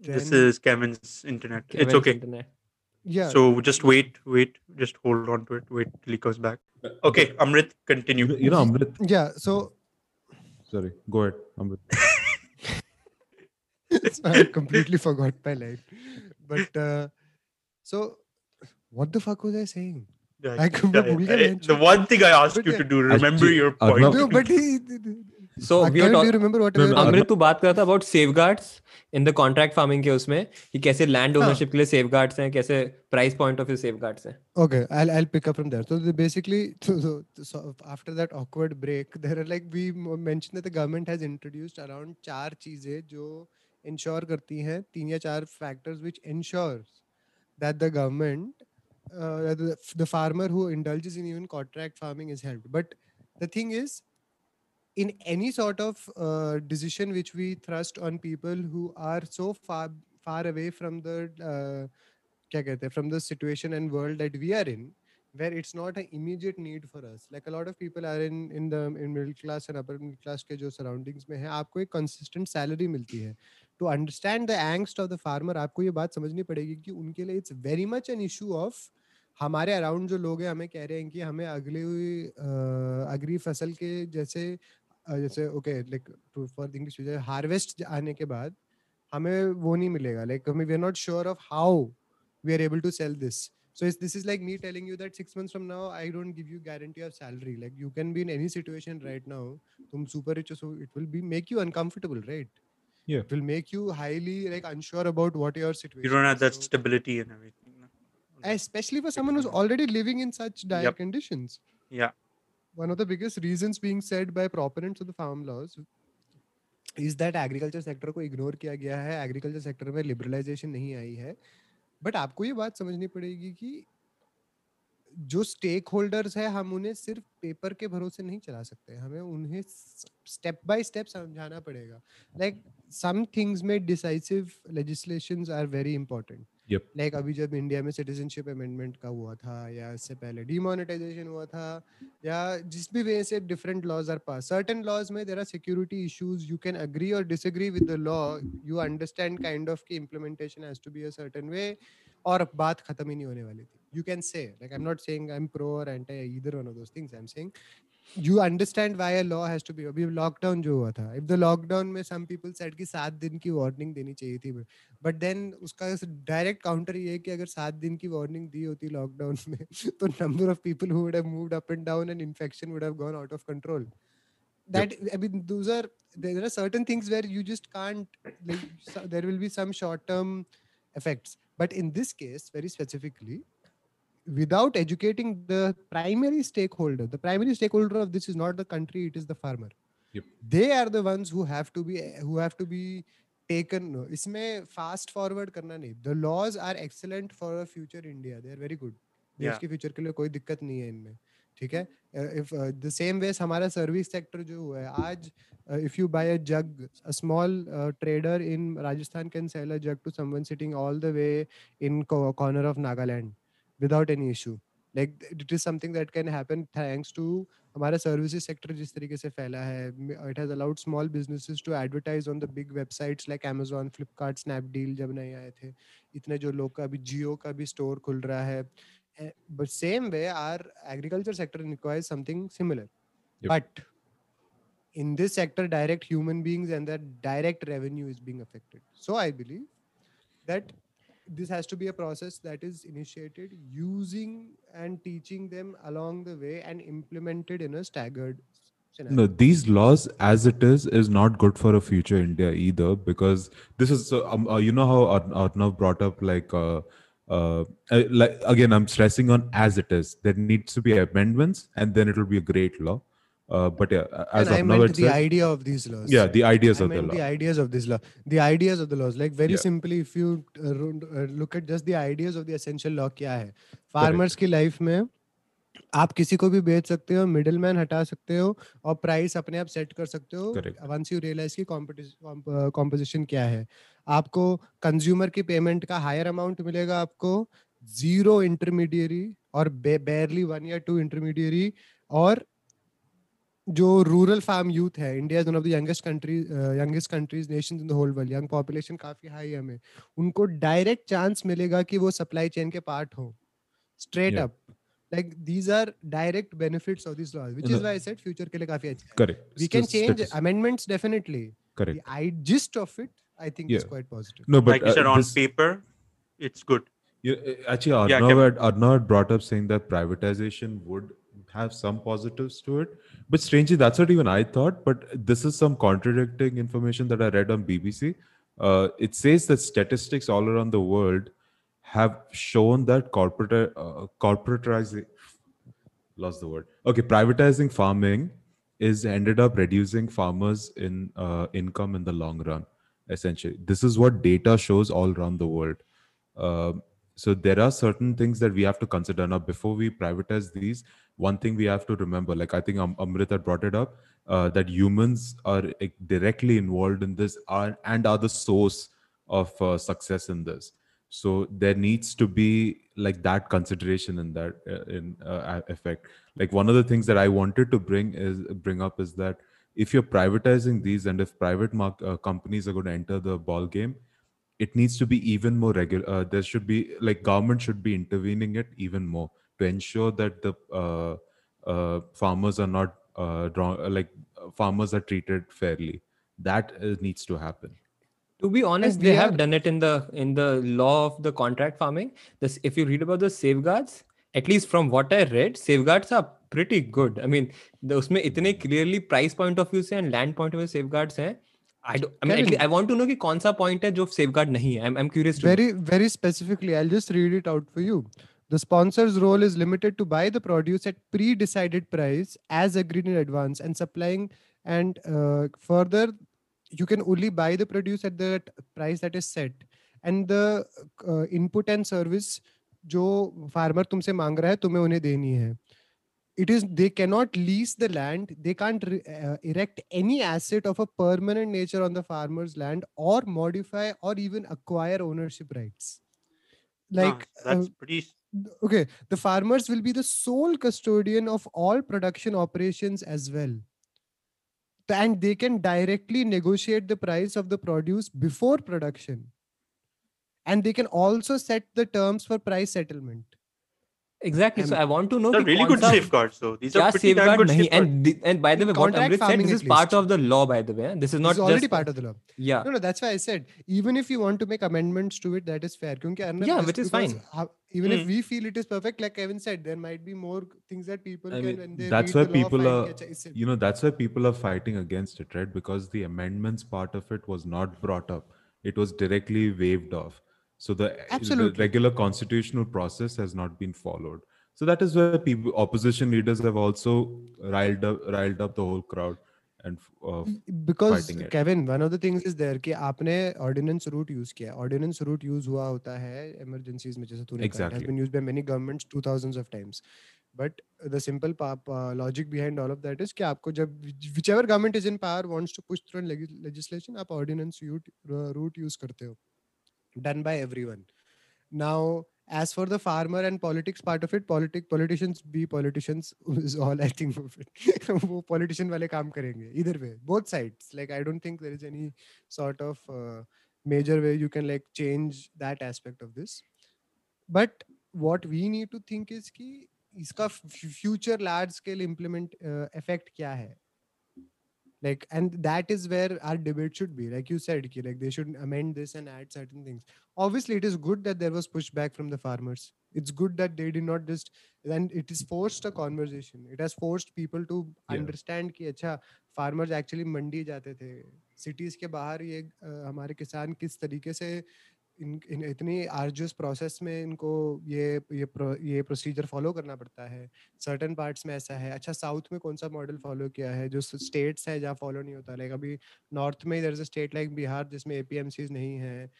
Then, this is Kevin's internet. Kevin's it's okay. internet. yeah So just wait, wait, just hold on to it. Wait till he comes back. Okay, Amrit, continue. You know, Amrit. yeah so Sorry, go ahead, Amrit. I completely forgot my line but uh, so what the fuck was I saying Yeah, I yeah, yeah. Eh, bench The one thing I asked But you yeah. to do, remember your point. no but he so we are talking remember what No, अमृत तू बात कर रहा था about safeguards in the contract farming के उसमें कि कैसे हाँ। ओनरशिप के लिए सेफगार्ड्स हैं कैसे price point of view safeguards हैं Okay, I'll I'll pick up from there. So the, basically, so, so, so after that awkward break, there are like we mentioned that the government has introduced around चार चीज़ें जो ensure करती हैं तीन या चार factors which ensure that the government the farmer who indulge in यून contract farming is help but the thing is in any sort of decision which we thrust on people who are so far far away from the क्या कहते हैं from the situation and world that we are in where it's not a immediate need for us like a of people are in in the in middle class and upper middle class के जो surroundings में है, आपको एक consistent salary मिलती है। To understand the angst of the farmer आपको ये बात समझनी पड़ेगी कि उनके लिए it's very much an issue of हमारे अराउंड जो लोग हैं, हमें कह रहे हैं कि हमें अगले अगली फ़सल के जैसे जैसे okay like to for English harvest आने के बाद हमें वो नहीं मिलेगा। Like we are not sure of how we are able to sell this so इस this is like me telling you that six months from now I don't give you guarantee of salary like you can be in any situation right now तुम super rich हो so it will be make you uncomfortable right Yeah. it will make you highly like unsure about what your situation You don't have that So- stability and everything. no? especially for someone who's already living in such dire Yep. conditions Yeah. one of the biggest reasons being said by proponents of the farm laws is that agriculture sector को ignore किया गया है agriculture sector में liberalisation नहीं आई है but आपको ये बात समझनी पड़ेगी कि जो स्टेक होल्डर्स है हम उन्हें सिर्फ़ पेपर के भरोसे नहीं चला सकते। हमें उन्हें स्टेप बाय स्टेप समझाना पड़ेगा। लाइक सम थिंग्स में decisive legislations are very important Yep. Like अभी जब इंडिया में सिटीजनशिप अमेंडमेंट का हुआ था या इससे पहले डिमोनेटाइजेशन हुआ था या जिस भी वे से different laws are pass certain laws में there are security issues you can agree और disagree with the law you understand kind of की implementation has to be a certain way और बात खत्म ही नहीं होने वाली थी you can say like I am not saying I am pro और एंटी इधर one of those things I am saying you understand why a law has to be अभी लॉकडाउन जो हुआ था इफ़ द लॉकडाउन में some people said कि 7 दिन की वार्निंग देनी चाहिए थी बट देन उसका डायरेक्ट काउंटर ये है कि अगर 7 दिन की वार्निंग दी होती लॉकडाउन में तो number of people who would have moved up and down and infection would have gone out of control That yep. I mean, those are there are certain things where you just can't like so, there will be effects. but in this case very specifically without educating the primary stakeholder the primary stakeholder of this is not the country it is the farmer Yep. they are the ones who have to be who have to be taken इसमें fast forward करना नहीं the laws are excellent for a future India they are very good देश Yeah. के future के लिए कोई दिक्कत नहीं है इनमें ठीक है? इफ़ द सेम वेस हमारा सर्विस सेक्टर जो हुआ है, आज if you buy a jug a small trader in Rajasthan can sell a jug to someone sitting all the way in corner of Nagaland without any issue. Like it is something that can happen thanks to हमारा services sector जिस तरीके से फैला है it has allowed small businesses to advertise on the big websites like Amazon Flipkart Snapdeal जब नहीं आए थे, इतने जो लोग का अभी जियो का भी स्टोर खुल रहा है Eh, but same way our agriculture sector requires something similar yep. but in this sector direct human beings and their direct revenue is being affected so i believe that this has to be a process that is initiated using and teaching them along the way and implemented in a staggered scenario. no these laws as it is is not good for a future india either because this is um, uh, you know how arnav brought up like uh, uh, uh, like again i'm stressing on as it is. There needs to be amendments and then it will be a great law. Uh, but yeah as and of I now it's the says, idea of these laws. Yeah the ideas I of the law. the ideas of this law the ideas of the laws. Like very yeah. simply if you uh, uh look at just the ideas of the essential law kya hai? Farmers Correct. ki life mein आप किसी को भी बेच सकते हो middle man हटा सकते हो और प्राइस अपने आप सेट कर सकते हो वंस यू रियलाइज़ की कॉम्पोजिशन क्या है। आपको कंज्यूमर की पेमेंट का हायर अमाउंट मिलेगा आपको ज़ीरो इंटरमीडियरी और बेरली वन या टू इंटरमीडियरी और जो रूरल फार्म यूथ है India is one of the youngest country youngest countries nations in the whole world young population काफ़ी हाई है हमें। उनको डायरेक्ट चांस मिलेगा कि वो सप्लाई चेन के पार्ट हो। Straight Yeah. Up like these are direct benefits of these laws which is why i said future ke liye kafi correct we can change amendments definitely correct the I, gist of it i think yeah. is quite positive no but like you uh, said on paper it's good yeah, uh, actually Arnav, yeah, had, Arnav had brought up saying that privatization would have some positives to it. But strangely, that's what even I thought. But this is some contradicting information that I read on BBC. Uh, it says that statistics all around the world have shown that corporate uh, corporatizing lost the word. Okay, privatizing farming is ended up reducing farmers in uh, income in the long run. Essentially, this is what data shows all around the world. Um, so there are certain things that we have to consider now before we privatize these one thing we have to remember like i think Am- amrit had brought it up uh, that humans are directly involved in this are, and are the source of uh, success in this so there needs to be like that consideration in that uh, in uh, effect. Like one of the things that i wanted to bring is bring up is that if you're privatizing these and if private uh, companies are going to enter the ball game it needs to be even more regular uh, there should be like government should be intervening it even more to ensure that the uh, uh, farmers are not like farmers are treated fairly. That needs to happen to be honest we they have are- done it in the in the law of the contract farming this if you read about the safeguards at least from what i read safeguards are pretty good i mean the उसमें इतने clearly price point of view से and land point of view safeguards हैं I don't, I mean, at Kevin. least I want to know कि कौन सा point है जो safeguard नहीं है. I'm, I'm curious to. know. very very specifically i'll just read it out for you The sponsor's role is limited to buy the produce at pre-decided price as agreed in advance and supplying and uh, further you can only buy the produce at the price that is set and the uh, input and service जो farmer तुमसे मांग रहा है तुम्हें उन्हें देनी है it is they cannot lease the land they can't uh, erect any asset of a permanent nature on the farmer's land or modify or even acquire ownership rights like Ah, that's uh, pretty. okay the farmers will be the sole custodian of all production operations as well and they can directly negotiate the price of the produce before production. And they can also set the terms for price settlement Exactly. And so I want to know. They're really good safeguards. So these are pretty damn good safeguards. And and by the way, what farming. said, this is part of the law. By the way, this is not this is already part of the law. Yeah. No, no. That's why I said even if you want to make amendments to it, that is fair. Yeah, which is fine. How, even mm. if hmm. we feel it is perfect, like Kevin said, there might be more things that people I mean, can. that's why people are. You know, that's why people are fighting against it, right? Because the amendments part of it was not brought up. It was directly waived off so the, the Absolutely. regular constitutional process has not been followed so that is where people opposition leaders have also riled up riled up the whole crowd and uh, because fighting it. Kevin, one of the things is there कि आपने ordinance route use किया. Ordinance route use हुआ होता है emergencies में जैसे तूने कहा. It has Exactly. been used by many governments two thousands of times. But the simple pa- pa- logic behind all of that is कि आपको जब whichever government is in power wants to push through leg- legislation, आप ordinance route, route use करते हो. Done by everyone. Now, as for the farmer and politics part of it, politic politicians be politicians is all I think of it. वो politician वाले काम करेंगे either way, both sides. Like I don't think there is any sort of uh, major way you can like change that aspect of this. But what we need to think is कि इसका f- future large scale implement uh, effect क्या है? like and that is where our debate should be like you said ki, like they should amend this and add certain things obviously it is good that there was pushback from the farmers it's good that they did not just and it is forced a conversation it has forced people to Yeah. understand कि अच्छा farmers actually मंडी जाते थे cities के बाहर ये अ, हमारे किसान किस तरीके से इन, इन इतनी आर्जुअस प्रोसेस में इनको ये ये pro, ये प्रोसीजर फॉलो करना पड़ता है। सर्टन पार्ट्स में ऐसा है। अच्छा साउथ में कौन सा मॉडल फॉलो किया है? जो स्टेट्स है जहाँ फॉलो नहीं होता। लाइक अभी नॉर्थ में इधर स्टेट लाइक बिहार जिसमें एपीएमसीज नहीं है।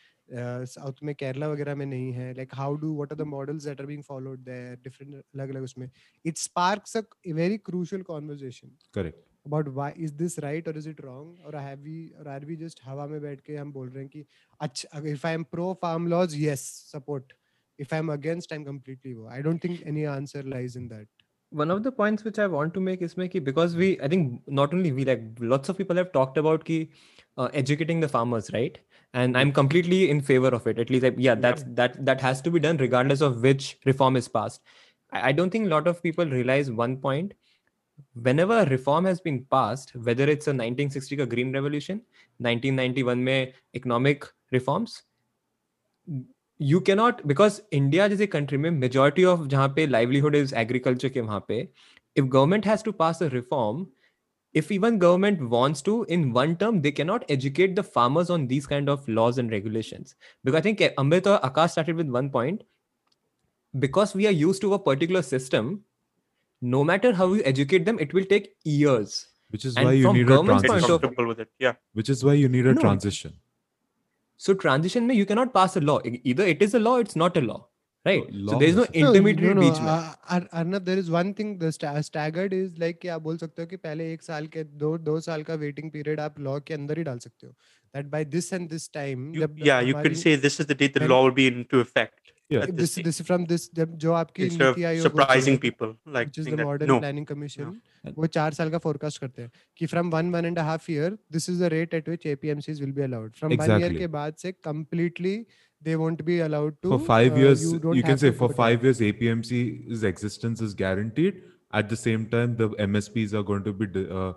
साउथ में केरला वगैरह में नहीं है। Like how do what are the models that are being followed there different अलग अलग उसमें। It sparks a very crucial conversation correct. about why is this right or is it wrong or have we or are we just हवा में बैठ के हम बोल रहे हैं कि अच्छा if I am pro farm laws yes support if I am against I'm completely wo I don't think any answer lies in that one of the points which I want to make is make because we I think not only we like lots of people have talked about ki uh, educating the farmers right and I'm completely in favor of it at least like, yeah that's that that has to be done regardless of which reform is passed I, I don't think a lot of people realize one point whenever a reform has been passed whether it's a 1960 का green revolution 1991 में economic reforms you cannot because India जैसे country में majority of जहाँ पे livelihood is agriculture के वहाँ पे if government has to pass a reform if even government wants to in one term they cannot educate the farmers on these kind of laws and regulations because I think Amrit or Akash started with one point because we are used to a particular system no matter how you educate them it will take years which is And why you from need a government's Get point transition of- comfortable with it. Yeah. which is why you need a No. transition so transition mein you cannot pass a law E- either it is a law it's not a law right law so there is no is- intermediate no, no, बीच में uh, Ar- Arnab there is one thing the sta- staggered is like कि आप बोल सकते हो कि पहले एक साल के दो दो साल का वेटिंग पीरियड आप लॉ के अंदर ही डाल सकते हो that by this and this time You, जब yeah, you could हमारी- say this is the date the when- law will be into effect. Yeah. this this from this जो आपकी NITI Aayog surprising people like which is the that, modern no. planning commission And- वो चार साल का forecast करते हैं कि from one one and a half year this is the rate at which APMCs will be allowed from exactly. one year के बाद से completely they won't be allowed to for five years uh, you, you, can say for five years apmc's existence is guaranteed at the same time the msps are going to be uh,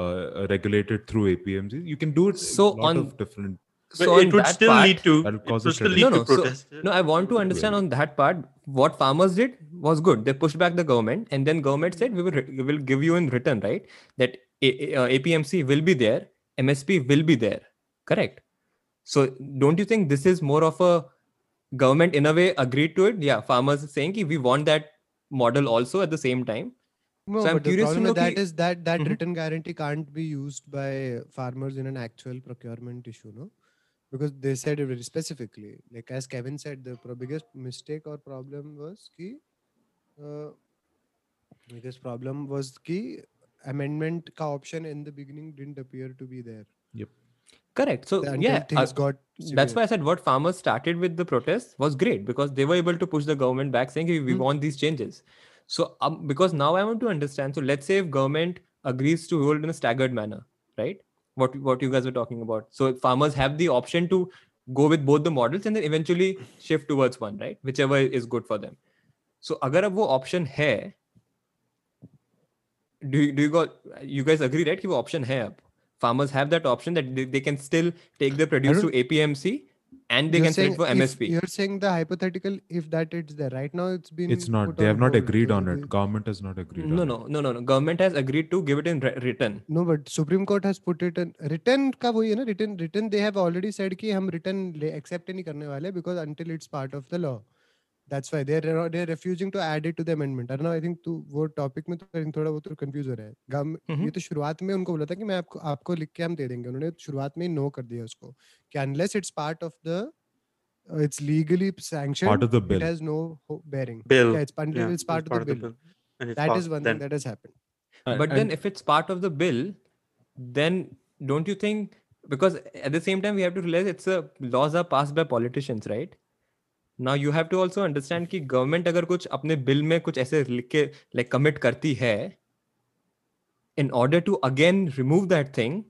uh, regulated through apmc you can do it So a lot on- of different so on it would that still part- lead to That'll it cause would a still lead no, to no, so- No, I want to understand Really? on that part. What farmers did was good. They pushed back the government, and then government said we will we will give you in return, right? That A- A- uh, APMC will be there, MSP will be there. Correct. So don't you think this is more of a government in a way agreed to it yeah farmers saying ki we want that model also at the same time No, So I'm but the curious to problem know with that ki- is that that Mhm. written guarantee can't be used by farmers in an actual procurement issue, no? Because they said it very specifically. Like as Kevin said, the biggest mistake or problem was ki, uh, biggest problem was ki amendment ka option in the beginning didn't appear to be there yep correct so until yeah things uh, got. that's why i said what farmers started with the protest was great because they were able to push the government back saying "Hey, we Hmm. want these changes so um, because now i want to understand so let's say if government agrees to hold in a staggered manner right what what you guys were talking about. So farmers have the option to go with both the models and then eventually shift towards one right? Whichever is good for them. So agar ab wo option hai do you, do you got you guys agree right कि वो option hai ab? Farmers have that option that they, they can still take the produce to APMC and they You're can sell it saying for if- MSP. You're saying the hypothetical if that it's there right now. It's been. It's not. put They have not hold. agreed The- on it. the- Government has not agreed. No, on no, no, no, no. Government has agreed to give it in ri- written. No, but Supreme Court has put it in written का वही है ना written written they have already said कि हम written ले accept नहीं करने वाले because until it's part of the law. That's why they're they're refusing to add it to the amendment. I don't know. I think तू वो topic में तो I think थोड़ा वो तो confuse हो रहा है. हम्म। ये तो शुरुआत में उनको बोला था कि मैं आपको आपको लिख के हम दे देंगे. उन्होंने शुरुआत में ही no कर दिया उसको कि unless it's part of the uh, it's legally sanctioned. Part of the bill. It has no bearing. Bill. Yeah, it's until Yeah, it's part it's of part the of the bill. And it's That is one then. thing that has happened. Uh, But and, then if it's part of the bill, then don't you think because at the same time we have to realize it's a laws are passed by politicians, right? Now you have to also understand कि government अगर कुछ अपने bill में कुछ ऐसे लिख के like commit करती है in order to again remove that thing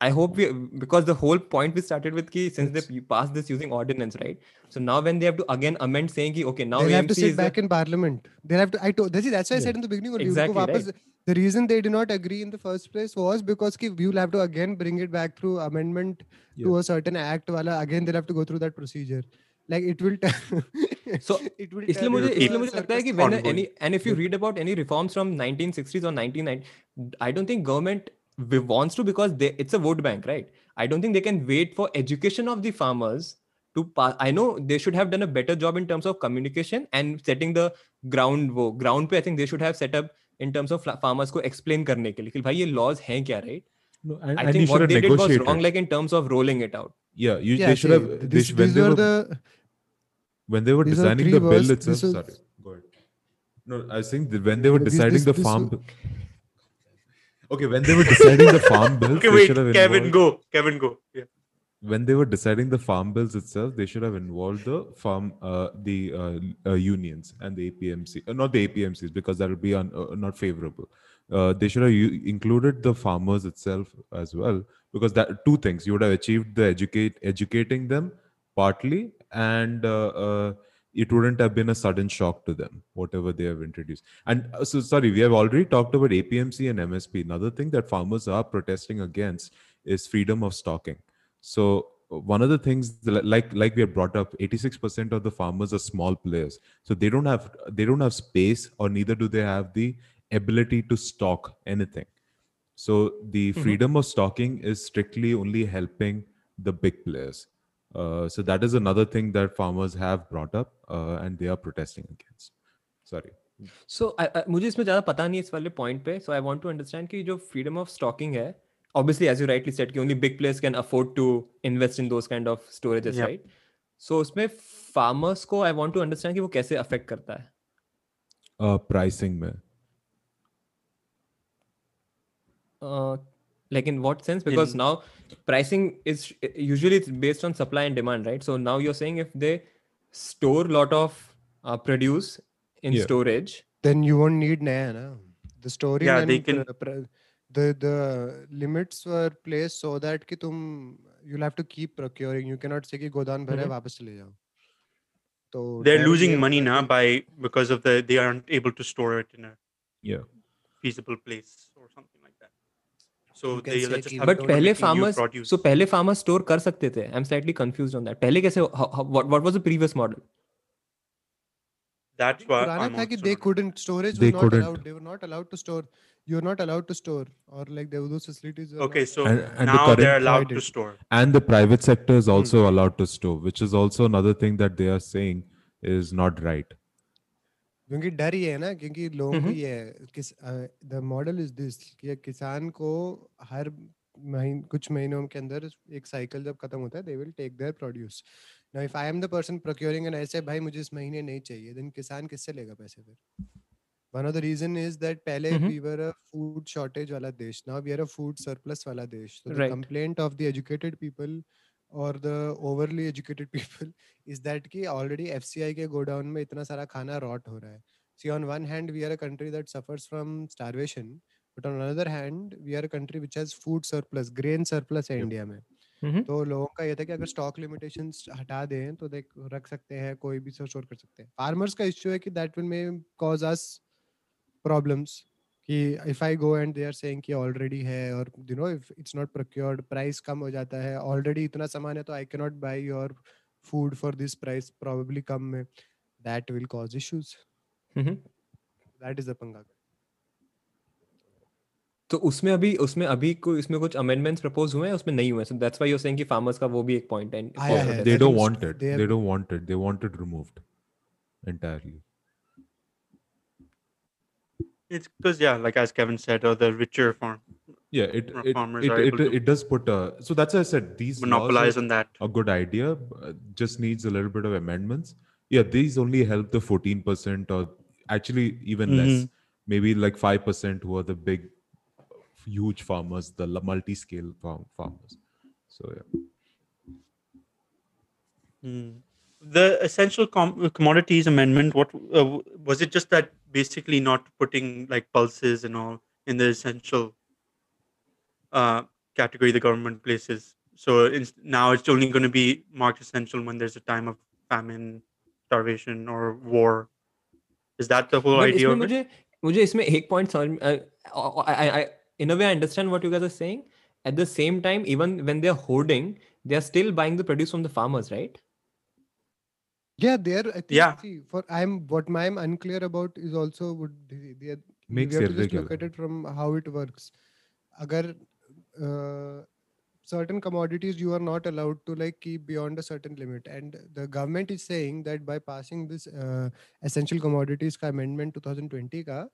I hope we because the whole point we started with ki since Yes. they passed this using ordinance, right? So now when they have to again amend saying ki okay now they'll have to AMC sit is the- back in parliament. They'll have to. I told. That's, that's why I said Yeah. in the beginning. only, Exactly, उनको वापस- The reason they did not agree in the first place was because ki you'll have to again bring it back through amendment to a certain act. Wala again they'll have to go through that procedure. Like it will. T- So, it will. इसलिए turn मुझे into इसलिए a मुझे लगता है कि circus when thing. any and if you read about any reforms from 1960s or 1990 I don't think government w- wants to because they, it's a vote bank right I don't think they can wait for education of the farmers to pass I know they should have done a better job in terms of communication and setting the ground वो ground पे I think they should have set up in terms of fla- farmers को explain करने के लिए कि भाई ये laws हैं क्या right No, and, I and you think should what have they did was negotiated. wrong like in terms of rolling it out yeah, you, Yeah, they should see, have. They, This, sh- when these they were were the. when they were these are designing three the bill words, itself. this was- Sorry, go ahead. No, I was saying that when they were These- deciding this- the this farm. was- bill- Okay, when they were deciding the farm bills, Okay, they wait, should have Kevin, go. Kevin, go. Yeah. when they were deciding the farm bills itself, they should have involved the farm, uh, the uh, uh, unions and the APMC, uh, not the APMCs because that would be un, uh, not favorable. Uh, they should have u- included the farmers itself as well because that two things you would have achieved the educate educating them partly and uh, uh, it wouldn't have been a sudden shock to them whatever they have introduced. And uh, so sorry we have already talked about apmc and msp another thing that farmers are protesting against is freedom of stocking. So uh, one of the things like like we have brought up 86% of the farmers are small players. So they don't have they don't have space or neither do they have the ability to stock anything. So the freedom of stocking is strictly only helping the big players uh, so that is another thing that farmers have brought up uh, and they are protesting against sorry सो मुझे इसमें ज्यादा पता नहीं है इस वाले point पे so I want to understand कि जो फ्रीडम ऑफ स्टॉकिंग है obviously as you rightly said कि only big players can afford to invest in those kind of storages Yep. right so उसमें farmers को I want to understand कि वो कैसे affect करता है uh, pricing mein. uh, like in what sense because In- now pricing is usually it's based on supply and demand, right? So now you're saying if they store lot of uh, produce in yeah. storage, then you won't need. Na? The storage. yeah, they can... the the limits were placed so that ki tum you'll have to keep procuring. You cannot say ki godan bhare mm-hmm. wapas le jao. So they're losing money now by because of the they aren't able to store it in a yeah feasible place or something. So they just have but पहले farmers so पहले farmers store कर सकते थे I'm slightly confused on that पहले कैसे how, how, what what was the previous model That's why पुराना था कि they couldn't storage They was not couldn't. allowed they were not allowed to store you're not allowed to store or like there were those facilities Okay, so And- and now the they're allowed to store. and the private sector is also Hmm. allowed to store which is also another thing that they are saying is not right क्योंकि डर ये है ना क्योंकि लोगों को हम्म। ये है किस द मॉडल इज़ दिस कि किसान को हर महीन कुछ महीनों के अंदर एक साइकिल जब खत्म होता है they will take their produce now if I am the person procuring and ऐसे भाई मुझे इस महीने नहीं चाहिए देन किसान किससे लेगा पैसे फिर one of the reason is that पहले। We were a food shortage वाला देश now we are a food surplus वाला देश so the Right. complaint of the educated और the overly educated people is that कि ऑलरेडी एफ़ सी आई के godown में इतना सारा खाना रॉट हो रहा है। See on one hand we are a country that suffers from starvation but on another hand we are a country which has food surplus grain surplus है India में। mm-hmm. तो लोगों का ये था कि अगर स्टॉक लिमिटेशन हटा दें तो देख रख सकते हैं कोई भी स्टोर कर सकते हैं। फार्मर्स का इश्यू है कि that will may cause us problems कि if I go and they are saying कि ऑलरेडी है और you know if it's not procured price कम हो जाता है। ऑलरेडी इतना सामान है तो I can not buy your food for this price probably कम में। That will cause issues. That is the पंगा। तो उसमें अभी उसमें अभी कोई इसमें कुछ अमेंडमेंट्स प्रपोज हुए हैं? उसमें नहीं हुए so that's why you are saying कि फार्मर्स का वो भी एक पॉइंट है। आया for है, protest. they I don't think want it. they they, have- It's because yeah, like as Kevin said, or the richer farm yeah it it, farmers it, are it, able to it does put a so that's why i said these monopolize on that. a good idea b- just needs a little bit of amendments yeah these only help the 14% or actually even less Mhm. maybe like 5% who are the big huge farmers the multi-scale farm farmers so yeah Hmm. The essential com- commodities amendment. What uh, was it? Just that basically not putting like pulses and all in the essential uh, category the government places. So it's, now it's only going to be marked essential when there's a time of famine, starvation, or war. Is that the whole But idea इसमें of it? मुझे मुझे इसमें एक point समझ में आई आई in a way I understand what you guys are saying. At the same time, even when they're hoarding, they are still buying the produce from the farmers, right? Yeah, there. I think. Yeah. See, for I'm what I'm unclear about is also would they, they Makes we have to just look at it from how it works. Agar uh, certain commodities you are not allowed to like keep beyond a certain limit, and the government is saying that by passing this uh, essential commodities ka amendment 2020 ka,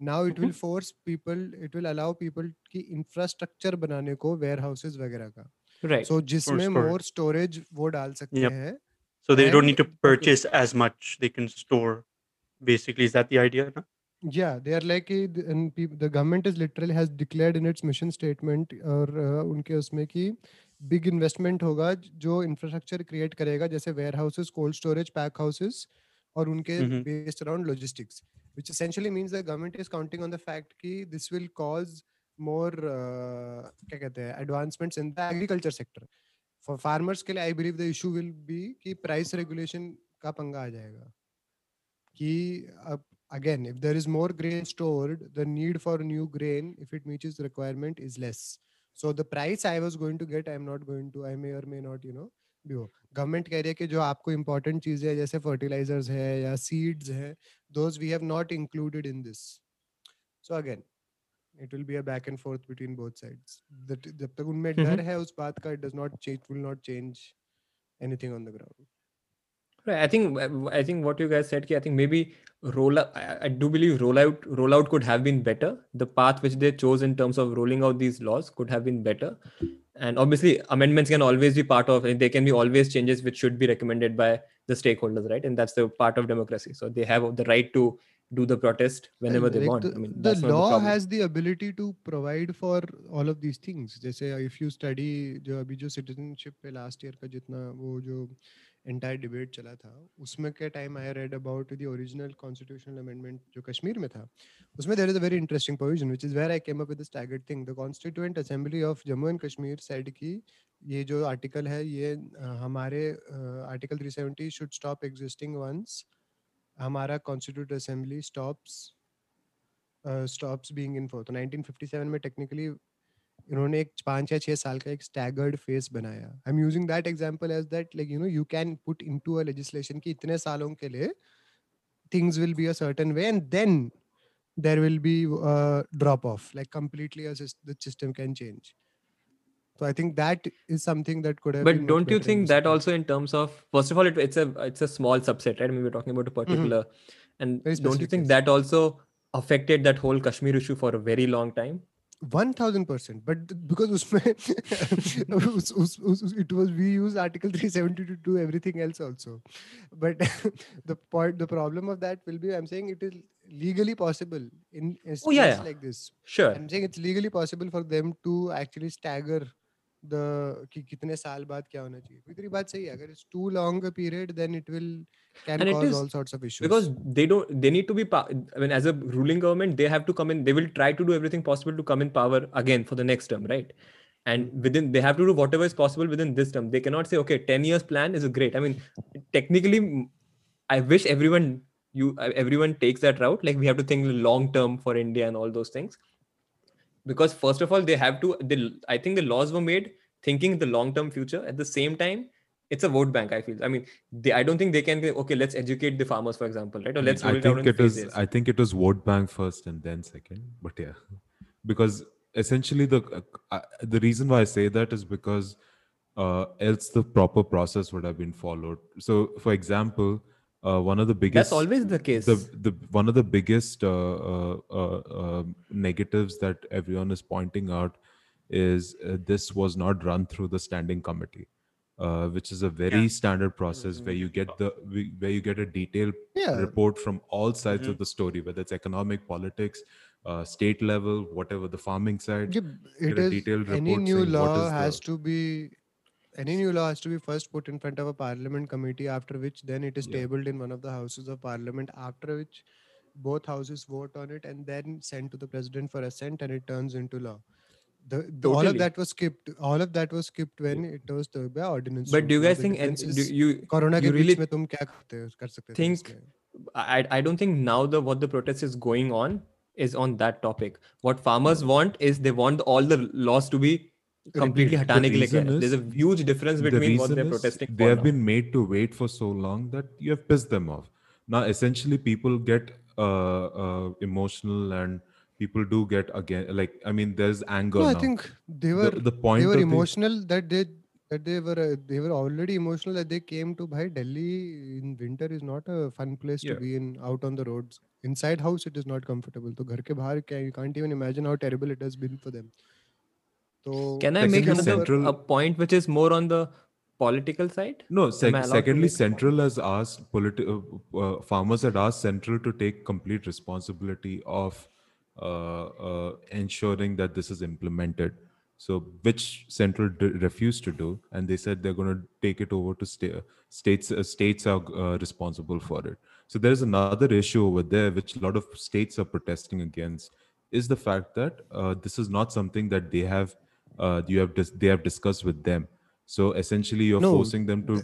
now it will force people, it will allow people की infrastructure बनाने को warehouses वगैरह का. Right. So जिसमें more storage वो डाल सकते Yep. हैं. So they don't need to and- okay. purchase as much; they can store. Basically, is that the idea? No? Yeah, they are like कि the- and peop- the government is literally has declared in its mission statement और uh, उनके उसमें कि big investment होगा जो infrastructure create करेगा जैसे warehouses, cold storage, pack houses और उनके Mhm. based around logistics, which essentially means the government is counting on the fact कि this will cause more uh, क्या कहते हैं advancements in the agriculture sector. for farmers के लिए I believe the issue will be कि price regulation का पंगा आ जाएगा। कि अब again if there is more grain stored the need for new grain if it much is requirement is less so the price I was going to get I am not going to I may or may not you know भी हो government कह रही है कि जो आपको important चीज़ें हैं, जैसे फर्टिलाइजर्स है या सीड्स हैं those we have not included in this so again it will be a back and fourth between both sides जब तक उनमें डर Mhm. है उस बात का it does not change will not change anything on the ground Right. I think I think what you guys said. ki, I think maybe roll. I, I do believe rollout rollout could have been better. The path which they chose in terms of rolling out these laws could have been better. And obviously, amendments can always be part of. There can be always changes which should be recommended by the stakeholders, right? And that's the part of democracy. So they have the right to do the protest whenever they want. The, I mean, the not the has the ability to provide for all of these things. जैसे if you study जो अभी जो citizenship पे last year का जितना वो जो entire debate चला था उसमें के time I read about the original constitutional amendment जो कश्मीर में था उसमें there is a very interesting provision which is where I came up with the staggered thing. The Constituent Assembly of Jammu and Kashmir said कि ये जो article है ये हमारे uh, article 370 should stop existing once हमारा constitute assembly stops stops being in for तो 1957 में technically इन्होंने एक पाँच या छः साल का एक स्टैगर्ड फेस बनाया। I am using that example as that like you know you can put into a legislation कि इतने सालों के लिए things will be a certain way and then there will be drop off like completely system can change so i think that is something that could have but been much don't you better in think this that case. also in terms of first of all it, it's a it's a small subset right i mean we're talking about a particular and Mm-hmm. Very don't you specific think case. that also affected that whole kashmir issue for a very long time One thousand percent, but th- because उसमें उस, उस, उस, उस- it was we use Article 370 to do everything else also, but the point the problem of that will be I'm saying it is legally possible in a Oh, yeah, case yeah. like this. sure I'm saying it's legally possible for them to actually stagger the कि कितने साल बाद क्या होना चाहिए कोई तेरी बात सही है अगर it's too long a period then it will can And it cause is all sorts of issues because they don't they need to be pa- i mean as a ruling government they have to come in they will try to do everything possible to come in power again for the next term right and within they have to do whatever is possible within this term they cannot say okay 10 years plan is a great i mean technically m- i wish everyone you uh, everyone takes that route like we have to think long term for india and all those things because first of all they have to they, i think the laws were made thinking the long term future at the same time it's a vote bank i feel i mean they, i don't think they can okay let's educate the farmers for example right or I let's I out think it was. I think it was vote bank first and then second. But yeah, because essentially the uh, the reason why I say that is because uh, else the proper process would have been followed. So, for example, uh, one of the biggest that's always the case. the the one of the biggest uh, uh, uh, uh, negatives that everyone is pointing out is uh, this was not run through the standing committee uh, which is a very standard process where you get the where you get a detailed yeah. report from all sides Mhm. of the story whether it's economic politics uh, state level whatever the farming side. Yeah, get it a is detailed any new law has the- to be any new law has to be first put in front of a parliament committee, after which then it is yeah. tabled in one of the houses of parliament, after which both houses vote on it and then sent to the president for assent and it turns into law. The, the totally. all of that was skipped all of that was skipped when it was the by ordinance but do you guys think and do you corona you really mein tum kya karte, kar sakte think I, I don't think now the what the protest is going on is on that topic what farmers hmm. want is they want all the laws to be completely The हटाने के लिए कह reason रहे हैं. There's a is- huge difference the between what reason they're is protesting they for have now. been made to wait for so long that you have pissed them off now essentially people get uh, uh, emotional and people do get again like i mean there's anger no, I now. think they were the, the point they were of the- emotional that they that they were uh, they were already emotional that they came to bhai delhi in winter is not a fun place Yeah. to be in out on the roads inside house it is not comfortable तो घर के बाहर क्या you can't even imagine how terrible it has been for them तो Can I make another central- a point which is more on the political side? no sec- I allowed to secondly make a point? central has asked politi- uh, uh, farmers had asked central to take complete responsibility of uh, uh, ensuring that this is implemented so which central d- refused to do and they said they're going to take it over to sta- states uh, states are uh, responsible for it so there's another issue over there which a lot of states are protesting against is the fact that uh, this is not something that they have uh, you have dis- they have discussed with them so essentially you're No, forcing them to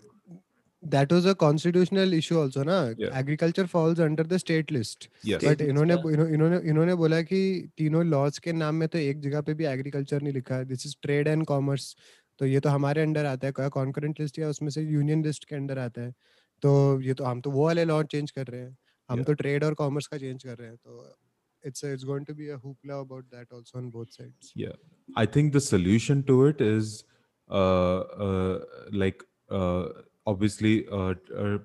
that was a constitutional issue also na Yeah. agriculture falls under the state list yes but State इन्होंने इन्होंने इन्होंने बोला कि तीनों laws के नाम में तो एक जगह पे भी एग्रीकल्चर नहीं लिखा है this is trade and commerce तो ये तो हमारे अंडर आता है कॉन्करेंट लिस्ट या उसमें से यूनियन लिस्ट के अंडर आता है तो ये तो हम तो वो वाले लॉ चेंज कर रहे हैं हम Yeah. तो ट्रेड और कॉमर्स का चेंज कर रहे हैं तो it's a, it's going to be a hoopla about that also on both sides. Yeah, I think the solution to it is uh, uh, like uh, obviously uh, uh,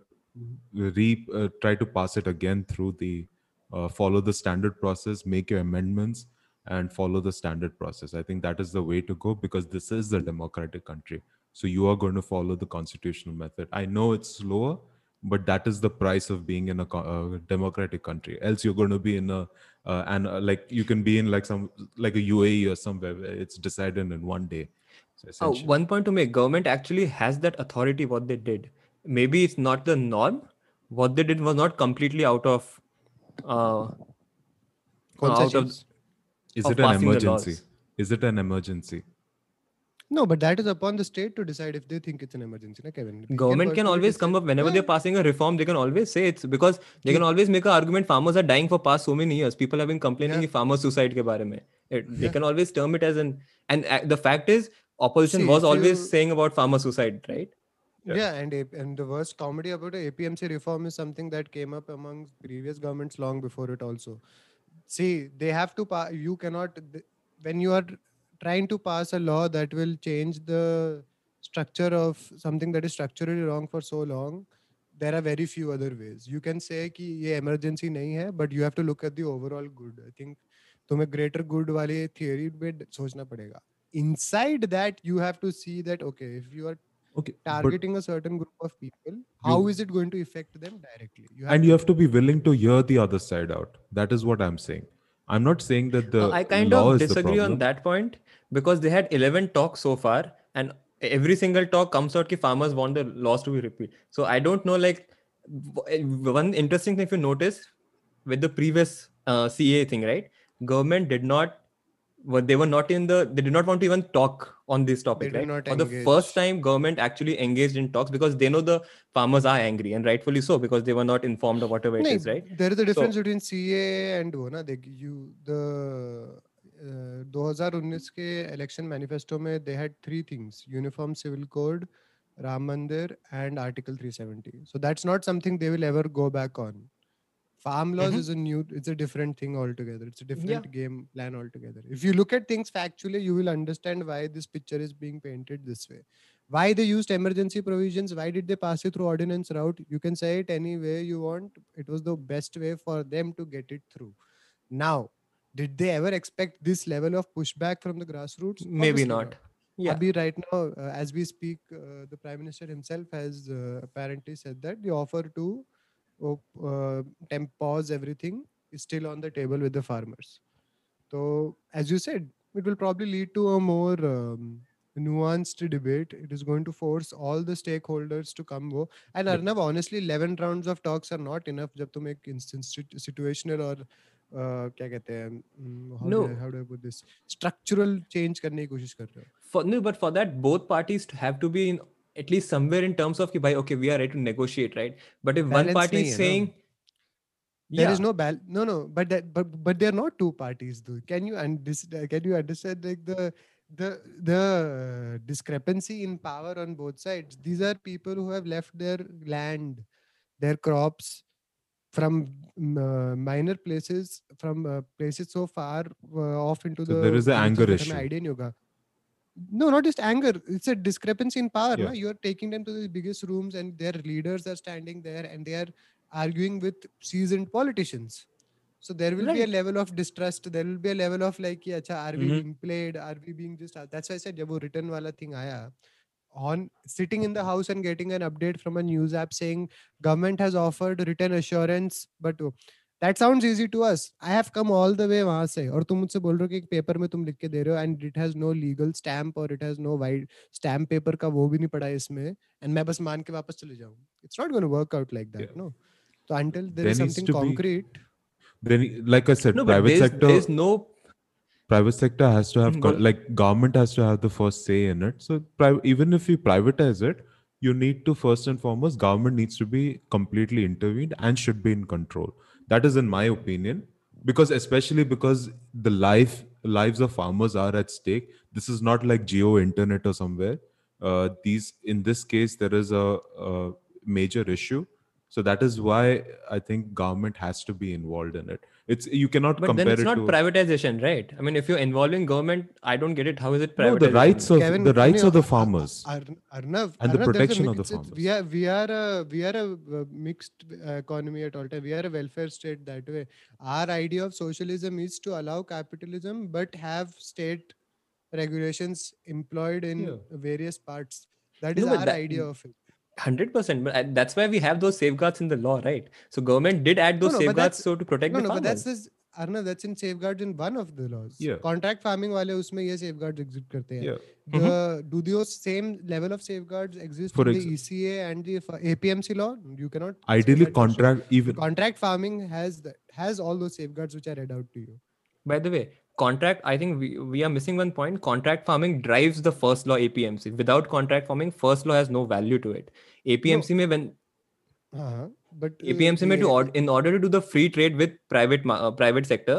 re uh, try to pass it again through the uh, follow the standard process, make your amendments, and follow the standard process. I think that is the way to go because this is a democratic country. So you are going to follow the constitutional method. I know it's slower but that is the price of being in a, a uh, democratic country. Else you're going to be in a uh, and uh, like you can be in like some like a uae or somewhere it's decided in one day. So oh, one point to make government actually has that authority what they did. Maybe it's not the norm. What they did was not completely out of uh, out of, is of it an emergency? is it an emergency? No, but that is upon the state to decide if they think it's an emergency, na Kevin? They government can personally always come up whenever Yeah. they're passing a reform they can always say it's because they can always make an argument farmers are dying for past so many years people have been complaining Yeah. yeah. farmer suicide ke bare mein. It, they can always term it as an and uh, the fact is opposition See, was always you- saying about farmer suicide right Yeah. Yeah, and A- and the worst comedy about a APMC reform is something that came up among previous governments long before it also. See, they have to pa- you cannot th- when you are trying to pass a law that will change the structure of something that is structurally wrong for so long there are very few other ways you can say कि ये emergency नहीं है but you have to look at the overall good i think तुम्हें greater good वाली theory पे ड- सोचना पड़ेगा inside that you have to see that okay if you are Okay. but- targeting a certain group of people how is it going to affect them directly you and you have to be willing to hear the other side out. That is what I'm saying. I'm not saying that the Uh, I kind law of is the disagree on problem. that point because they had 11 talks so far and every single talk comes out that farmers want the laws to be repealed. So I don't know, like one interesting thing if you notice with the previous uh, CA thing, right? Government did not, well, they were not in the, they did not want to even talk on this topic, right? For engage. the first time, government actually engaged in talks because they know the farmers are angry and rightfully so because they were not informed of whatever no, it is, right? There is a difference so, between CA and ONA. They, you, the 2019 के election manifesto में they had three things uniform civil code Ram Mandir and Article 370 so that's not something they will ever go back on. Farm laws Mhm. is a new it's a different thing altogether. It's a different Yeah. game plan altogether. If you look at things factually you will understand why this picture is being painted this way. Why they used emergency provisions? Why did they pass it through ordinance route? You can say it any way you want. It was the best way for them to get it through. Now did they ever expect this level of pushback from the grassroots? Maybe not. Yeah. Maybe right now, uh, as we speak, uh, the prime minister himself has uh, apparently said that the offer to uh, uh, temp pause everything is still on the table with the farmers. So, as you said, it will probably lead to a more um, nuanced debate. It is going to force all the stakeholders to come. Wo. And Arnav, honestly, 11 rounds of talks are not enough. Jab tum ek instance situational or क्या कहते हैं mm, how, No. do I, how do I put this structural change करने की कोशिश कर रहे हो for no, but for that both parties to have to be in at least somewhere in terms of कि भाई okay we are ready to negotiate right but if one Balance party नहीं is है ना। saying there is yeah, no bal no no but that but but they're not two parties though can you and this can you understand like the the the discrepancy in power on both sides these are people who have left their land their crops from uh, minor places from uh, places so far uh, off into so the there is an anger issue idea in yoga no not just anger it's a discrepancy in power yeah. you're taking them to the biggest rooms and their leaders are standing there and they are arguing with seasoned politicians so there will right. be a level of distrust there will be a level of like yeah are we mm-hmm. being played are we being just that's why i said jab wo written wala thing aaya on sitting in the house and getting an update from a news app saying government has offered written assurance but oh, that sounds easy to us i have come all the way वहाँ से और तुम मुझसे बोल रहे हो कि एक पेपर में तुम लिख के दे रहे हो and it has no legal stamp or it has no wide stamp paper का वो भी नहीं पड़ा है इसमें and मैं बस मान के वापस चले जाऊँ it's not going to work out like that Yeah. no so until there There is something to be- Then, like I said, no private there's, sector, there's no private sector has to have co- like government has to have the first say in it. So pri- even if you privatize it, you need to first and foremost government needs to be completely intervened and should be in control. That is in my opinion, because especially because the life lives of farmers are at stake. This is not like Jio internet or somewhere. Uh, these in this case there is a, a major issue. So that is why I think government has to be involved in it. It's you cannot but compare then it's it not to privatization right i mean if you're involving government i don't get it how is it privatization? no, the rights of Kevin, the rights no, of the Ar- Ar- farmers. Ar- Arnav, And the Arnav, there's a protection of the farmers. We are we are a we are a uh, mixed uh, economy at all time. We are a welfare state that way. Our idea of socialism is to allow capitalism, but have state regulations employed in Yeah. various parts. That is No, our that- idea of it. 100% but uh, that's why we have those safeguards in the law right so government did add those no, but safeguards that's- so to protect No, the no, but farmers that's this. Arnav, that's in safeguards in one of the laws. Yeah. Contract farming वाले उसमें ये safeguards exist करते हैं. Yeah. The, do those same level of safeguards exist For in ex- the ECA and the f- APMC law? You cannot. say Ideally, that for sure. contract even Contract farming has the, has all those safeguards which I read out to you. by the way contract i think we, we are missing one point contract farming drives the first law apmc without contract farming first law has no value to it apmc may when Uh-huh. But uh, apmc may the- to in order to do the free trade with private uh, private sector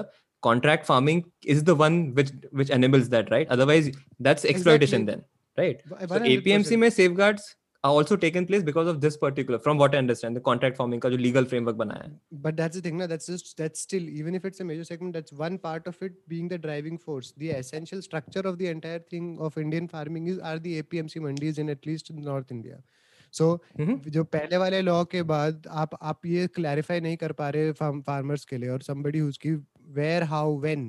contract farming is the one which which enables that right otherwise that's exploitation Exactly. then right Wh- so 100%. apmc may safeguards also taken place because of this particular from what i understand the contract forming ka jo legal framework banaya hai but that's the thing na that's just that's still even if it's a major segment that's one part of it being the driving force the essential structure of the entire thing of indian farming is are the apmc mandis in at least north india so Mhm. जो पहले वाले law के बाद आप आप ये clarify नहीं कर पा रहे फार्मर्स के लिए और somebody who's की where how when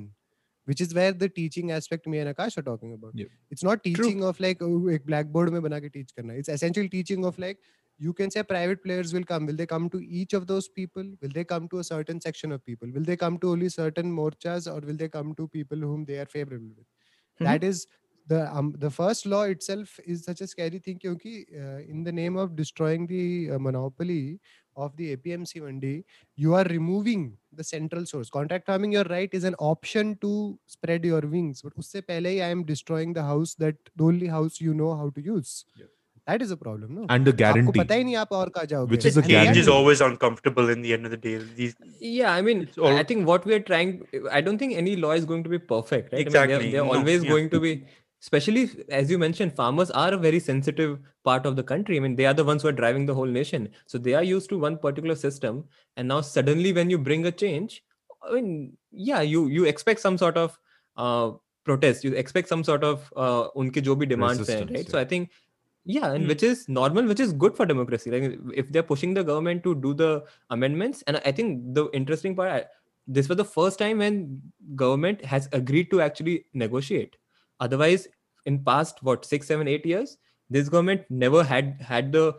which is where the teaching aspect me and Akash are talking about Yep. it's not teaching of like oh, एक blackboard में बना के teach करना it's essential teaching of like you can say private players will come will they come to each of those people will they come to a certain section of people will they come to only certain morchas or will they come to people whom they are favorable with Mhm. that is the um, the first law itself is such a scary thing क्योंकि uh, in the name of destroying the uh, monopoly of the APMC mandi you are removing the central source contract farming you're right is an option to spread your wings but उससे पहले ही I am destroying the house that the only house you know how to use Yeah. that is a problem no and the आपको guarantee पता ही नहीं आप और कहाँ जाओगे Which is a And change guarantee. is always uncomfortable in the end of the day. These yeah i mean It's all- i think what we are trying i don't think any law is going to be perfect right I mean, Exactly, they're, they're no, always yeah. going to be especially as you mentioned farmers are a very sensitive part of the country. I mean they are the ones who are driving the whole nation. So they are used to one particular system. And now suddenly when you bring a change i mean yeah you you expect some sort of uh protest. You expect some sort of uh unke jo bhi demands Resistance, right? So i think yeah and Hmm. which is normal which is good for democracy. Like if they're pushing the government to do the amendments and i think the interesting part I, this was the first time when government has agreed to actually negotiate otherwise in past what six seven eight years this government never had had the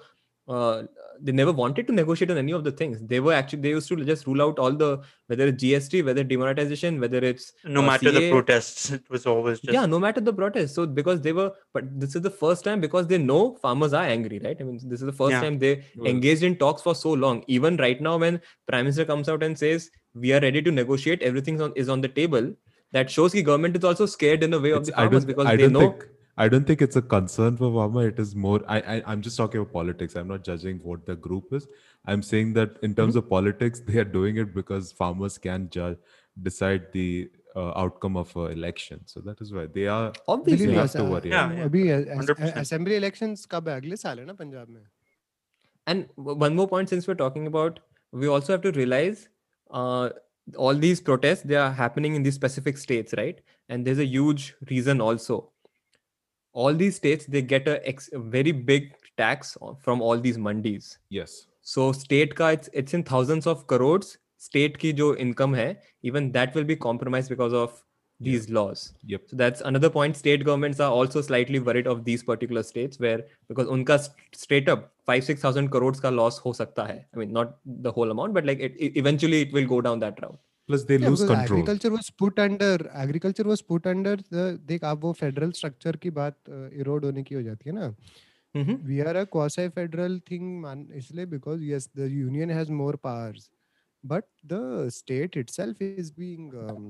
uh, they never wanted to negotiate on any of the things. They were actually they used to just rule out all the whether it's gst whether demonetization whether it's no uh, matter the protests, it was always just yeah no matter the protests. So because they were but this is the first time because they know farmers are angry right? I mean this is the first Yeah. time they Well, engaged in talks for so long. Even right now when prime minister comes out and says we are ready to negotiate everything on, is on the table that shows the government is also scared in a way of it's- the farmers because I they don't know think I don't think it's a concern for Farmer. It is more. I, I I'm just talking about politics. I'm not judging what the group is. I'm saying that in terms of politics, they are doing it because farmers can judge decide the uh, outcome of an election. So that is why they are. obviously you Believe have us, to uh, worry Yeah, about yeah. अभी 100%. Assembly elections कब है अगले साल है ना पंजाब में and w- one more point since we're talking about we also have to realize uh, all these protests they are happening in these specific states right? And there's a huge reason also. All these states they get a, ex- a very big tax from all these mandis. Yes. so state ka it's, it's in thousands of crores state ki jo income hai even that will be compromised because of these laws Yep. so that's another point state governments are also slightly worried of these particular states where because unka straight up 5 6000 crores ka loss ho sakta hai i mean not the whole amount but like it, it- eventually it will go down that route Plus they Yeah, lose control. agriculture was put under agriculture was put under the देख आप वो federal structure की बात इरोड होने की हो जाती है ना Mhm. we are a quasi federal thing मान इसलिए because yes the union has more powers but the state itself is being um,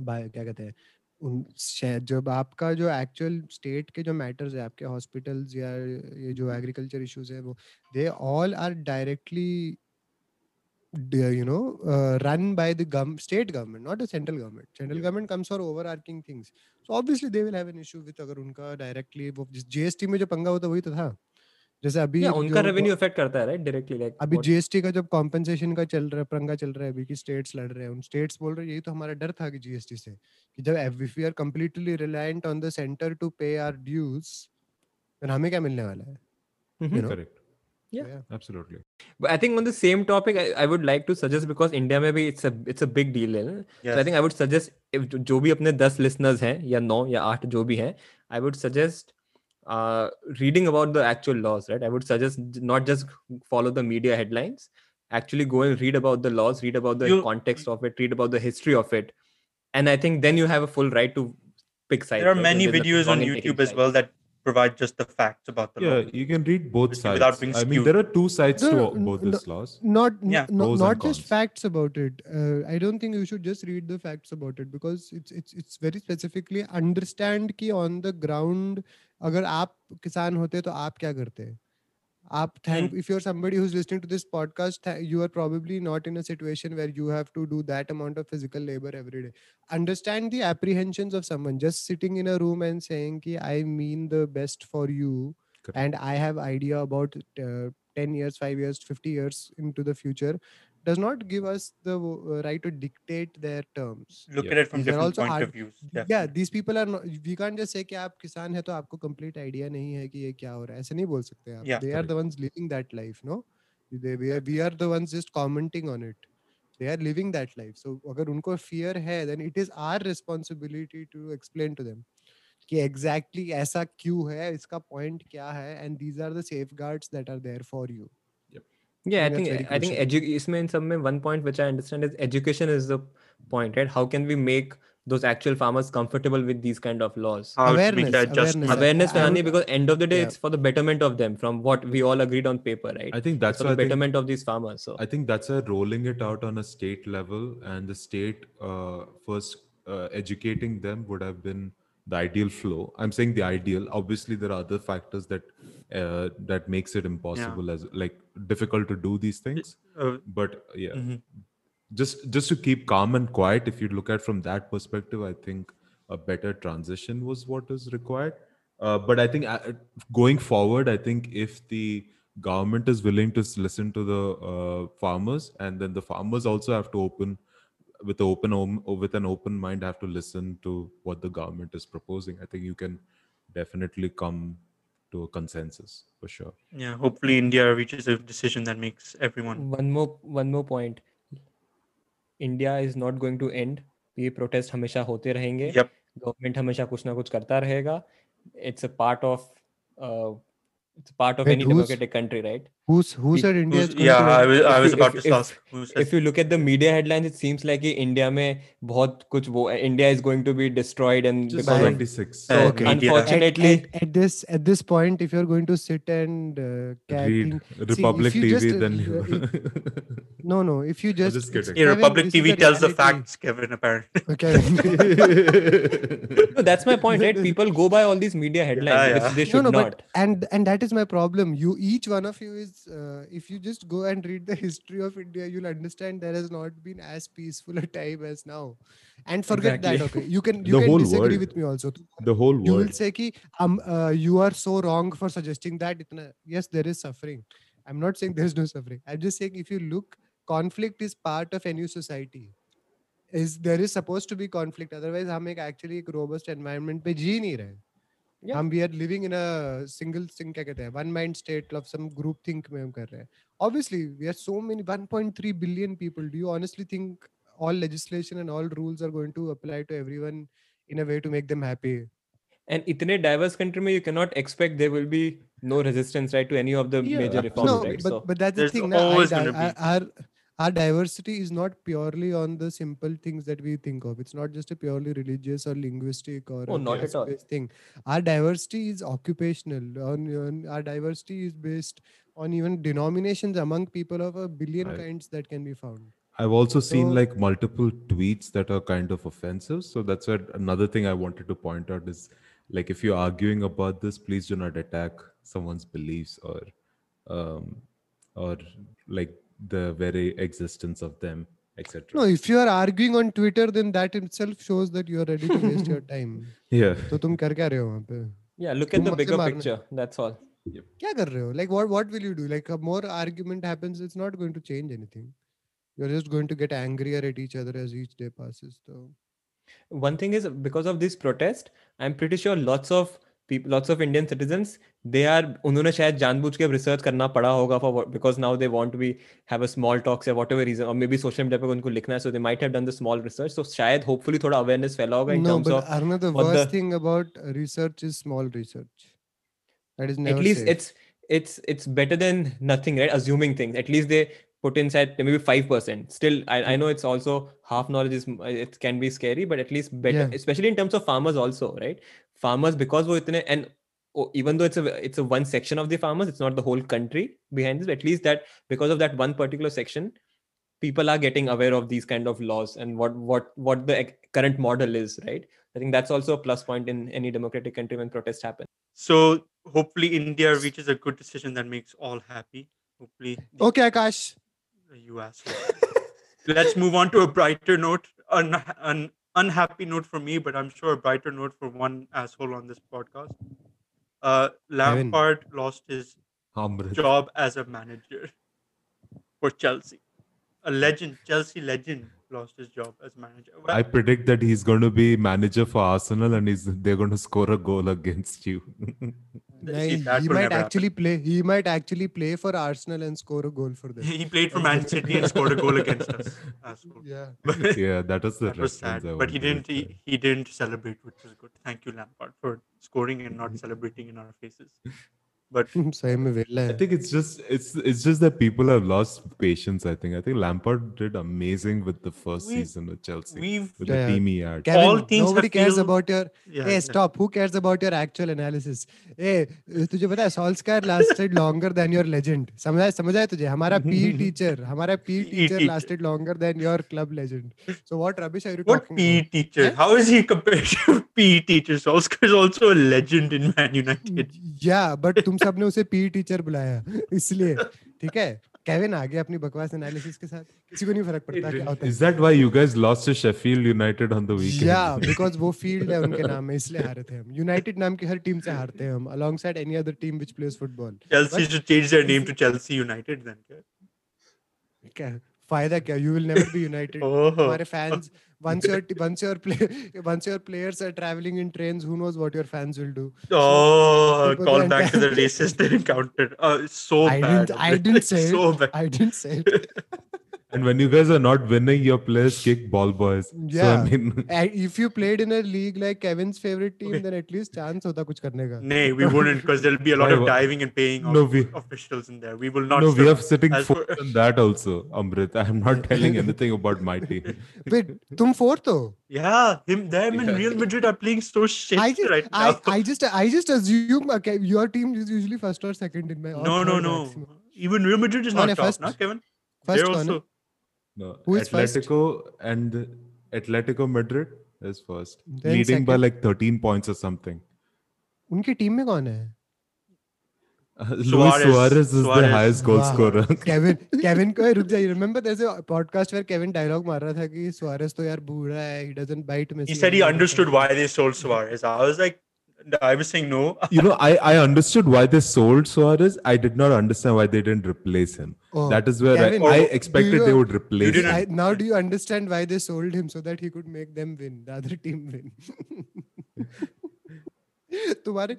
क्या कहते हैं उन शायद जब आपका जो एक्चुअल स्टेट के जो मैटर्स है आपके हॉस्पिटल्स या ये जो एग्रीकल्चर इश्यूज़ है वो they all are directly you know run by the state government not a central government central government comes for overarching things so obviously they will have an issue with अगर उनका directly वो GST में जो पंगा होता वही तो था। जैसे अभी yeah उनका revenue affect करता है right directly like अभी जीएसटी का जब कॉम्पेंसेशन का चल रहा है पंगा चल रहा है अभी की स्टेट्स लड़ रहे हैं उन स्टेट्स बोल रहे हैं यही तो हमारा डर था कि जीएसटी से कि जब we are completely reliant on the centre to pay our dues फिर हमें क्या मिलने वाला है Mhm. you know Correct. Yeah. Absolutely. But I think on the same topic, I, I would like to suggest because India में भी it's a it's a big deal है ना? So I think I would suggest if जो- भी अपने दस listeners हैं या नौ या आठ जो भी हैं, I would suggest uh, reading about the actual laws, right? I would suggest not just follow the media headlines, actually go and read about the laws, read about the You- context of it, read about the history of it, and I think then you have a full right to pick sides. There are right? many videos on YouTube as well that provide just the facts about the yeah, law. Yeah, you can read both sides. without being I mean, there are two sides No, to no, both no, these laws. not Yeah. no, n- not just facts about it uh, i don't think you should just read the facts about it because it's it's it's very specifically understand कि on the ground अगर आप किसान होते तो आप क्या करते Hmm. if you're somebody who's listening to this podcast you are probably not in a situation where you have to do that amount of physical labor every day. Understand the apprehensions of someone just sitting in a room and saying Ki, i mean the best for you and i have idea about uh, 10 years 5 years 50 years into the future does not give us the uh, right to dictate their terms Look Yeah. at it from These are different also point art- of views. yeah definitely. these people are not we can't just say कि आप किसान है तो आपको complete idea नहीं है कि ये क्या हो रहा है ऐसे नहीं बोल सकते आप Yeah. they are the ones living that life no they we are, we are the ones just commenting on it they are living that life so अगर उनको fear है then it is our responsibility to explain to them कि exactly ऐसा क्यों है इसका point क्या है and these are the safeguards that are there for you yeah i think i think, I in some one point which i understand is education is the point right? How can we make those actual farmers comfortable with these kind of laws? Awareness awareness, awareness Farhani, because end of the day yeah. it's for the betterment of them from what we all agreed on paper right? I think that's for the betterment think, of these farmers so. I think that's a rolling it out on a state level and the state uh, first uh, educating them would have been the ideal flow. I'm saying the ideal. Obviously, there are other factors that uh, that makes it impossible as like difficult to do these things. Uh, But yeah, mhm. just just to keep calm and quiet. If you look at from that perspective, I think a better transition was what is required. Uh, but I think uh, going forward, I think if the government is willing to listen to the uh, farmers, and then the farmers also have to open with the open om- or with an open mind have to listen to what the government is proposing. I think you can definitely come to a consensus for sure. yeah. Hopefully, India reaches a decision that makes everyone. one more one more point india is not going to end ये protest हमेशा होते रहेंगे Yep. Government हमेशा कुछ ना कुछ करता रहेगा it's a part of it's a part of Wait, any who's- democratic country right who's who If- said India Who's- is going yeah, to I end? was, I If was you- about if- to if- ask. Who said if you look at the media headlines it seems like कि India में बहुत कुछ वो India is going to be destroyed and Just because of 26. Uh, Okay. media. At, unfortunately at, at this at this point, if you're going to sit and uh, ca- Read think- Republic if you TV, just, then uh, you. no, no. If you just, just it's- kidding. Yeah, Kevin, Republic this is TV the tells the reality. facts, Kevin. Apparently. Okay. no, that's my point right people go by all these media headlines Yeah, which yeah. they no, should no, not but and and that is my problem. You each one of you is uh, if you just go and read the history of India, you'll understand there has not been as peaceful a time as now. And forget that. Exactly. Okay, you can you The can whole disagree world. with me also. the whole you will world. say ki um uh, you are so wrong for suggesting that itna, yes there is suffering i'm not saying there's no suffering i'm just saying if you look conflict is part of any society is there is supposed to be conflict otherwise हम एक actually एक robust environment पे जी नहीं रहे Yeah. हम we are living in a single thing क्या कहते हैं one mind state of some group think में हम कर रहे हैं obviously we are so many 1.3 billion people do you honestly think all legislation and all rules are going to apply to everyone in a way to make them happy and इतने diverse country में you cannot expect there will be no resistance right to any of the Yeah, major reforms no, right but so but that's the There's thing. na, I always di- gonna I- our our diversity is not purely on the simple things that we think of. It's not just a purely religious or linguistic or Oh, a not at all. thing. Our diversity is occupational. On, on our diversity is based on even denominations among people of a billion Right. kinds that can be found. I've also seen like multiple tweets that are kind of offensive. So that's what another thing I wanted to point out is like if you're arguing about this, please do not attack someone's beliefs or um or like the very existence of them, etc. No, if you are arguing on Twitter, then that itself shows that you are ready to waste your time. Yeah. तो तुम कर क्या रहे हो वहाँ पे? yeah look at तुम the मुझसे bigger मारने- picture that's all क्या कर रहे हो like what what will you do like a more argument happens it's not going to change anything you're just going to get angrier at each other as each day passes so one thing is because of this protest i'm pretty sure lots of lots of Indian citizens they are उन्होंने शायद जानबूझ के research करना पड़ा होगा for because now they want be have a small talks या whatever reason और maybe social media पे उनको लिखना है so they might have done the small research so शायद होपफुली थोड़ा अवेयरनेस फैला होगा in terms of Arna the worst thing about research is small research that is never at least it's it's it's better than nothing right? Assuming things. At least they put inside maybe 5% still I, I hmm. know it's also half knowledge is it can be scary but at least better Yeah. especially in terms of farmers also right? Farmers because wo itne, and oh, even though it's a it's a one section of the farmers it's not the whole country behind this but at least that because of that one particular section people are getting aware of these kind of laws and what what what the current model is right? I think that's also a plus point in any democratic country when protests happen. So hopefully India reaches a good decision that makes all happy. Hopefully okay akash you asshole. Let's move on to a brighter note. An, an unhappy note for me, but I'm sure a brighter note for one asshole on this podcast. Uh, Lampard lost his Amrit. job as a manager for Chelsea. A legend, Chelsea legend, lost his job as manager. Well, I predict that he's going to be manager for Arsenal and he's they're going to score a goal against you. see, he might never happen. actually play. He might actually play for Arsenal and score a goal for them. he played for Man City and scored a goal against us. Yeah. But yeah, that was the that was sad. But he didn't. He, he didn't celebrate, which was good. Thank you, Lampard, for scoring and not celebrating in our faces But सही में वेला I है. think it's just it's it's just that people have lost patience. I think I think Lampard did amazing with the first We- season with Chelsea we've with Yeah, the yeah. team he had. Kevin, all teams nobody have cares feel- about your. yeah, hey, yeah. stop. Who cares about your actual analysis? Hey, तुझे पता है Solskjaer lasted longer than your legend. समझा समझा है तुझे? हमारा PE teacher, हमारा PE PE teacher teacher. lasted longer than your club legend. So what rubbish are you What talking PE about? teacher? Eh? How is he compared to PE teacher? Solskjaer is also a legend in Man United. Yeah, but तुम सबने उसे PE teacher बुलाया इसलिए ठीक है? Kevin आ गया अपनी बकवास एनालिसिस के साथ किसी को नहीं फ़र्क पड़ता क्या होता Is that why you guys lost to Sheffield United on the है weekend? या बिकॉज़ वो फ़ील्ड है उनके नाम में इसलिए हारे थे हम। यूनाइटेड नाम की हर टीम से हारते हैं हम alongside any other team which plays football Chelsea should change their name to Chelsea United then. क्या? फ़ायदा क्या? You will never be United हमारे fans once your once your play once your players are traveling in trains who knows what your fans will do oh, people call back to the racist encounter. Uh, it's so I bad. didn't I didn't say so it bad. I didn't say it and when you guys are not winning, your players kick ball boys. Yeah. So, I mean, if you played in a league like Kevin's favorite team, then at least chance hota kuch karne ka. Nay, we wouldn't because there'll be a lot of diving and paying no, of, we, officials in there. We will not. No, we are sitting fourth for... that also, Amrit. I'm not telling anything about my team. Wait, tum fourth ho? Yeah, him, them, yeah. and Real Madrid are playing so shit I just, right I, now. I just, I just assume okay, your team is usually first or second in my. No, no, no. Maximum. Even Real Madrid is oh, not top, first, na, Kevin? First, also, eh? No, Who is first? Atletico and Atletico Madrid is first, Then leading by second? like 13 points or something. उनकी team में कौन है Uh, Luis Suarez- Suarez is the Suarez. highest goal Wow. scorer. Kevin Kevin को रुक जाइए remember there's a podcast where Kevin dialogue मार रहा था कि सुआरेस तो यार बूढ़ा है he doesn't bite Messi He said he and all that understood stuff. why they sold Suarez. I was like, I was saying no. you know, I, I understood why they sold Suarez. I did not understand why they didn't replace him. Oh, that is where Kevin, I, I do expected you- they would replace didn't- him. I, now do you understand why they sold him so that he could make them win the other team win तुम्हारे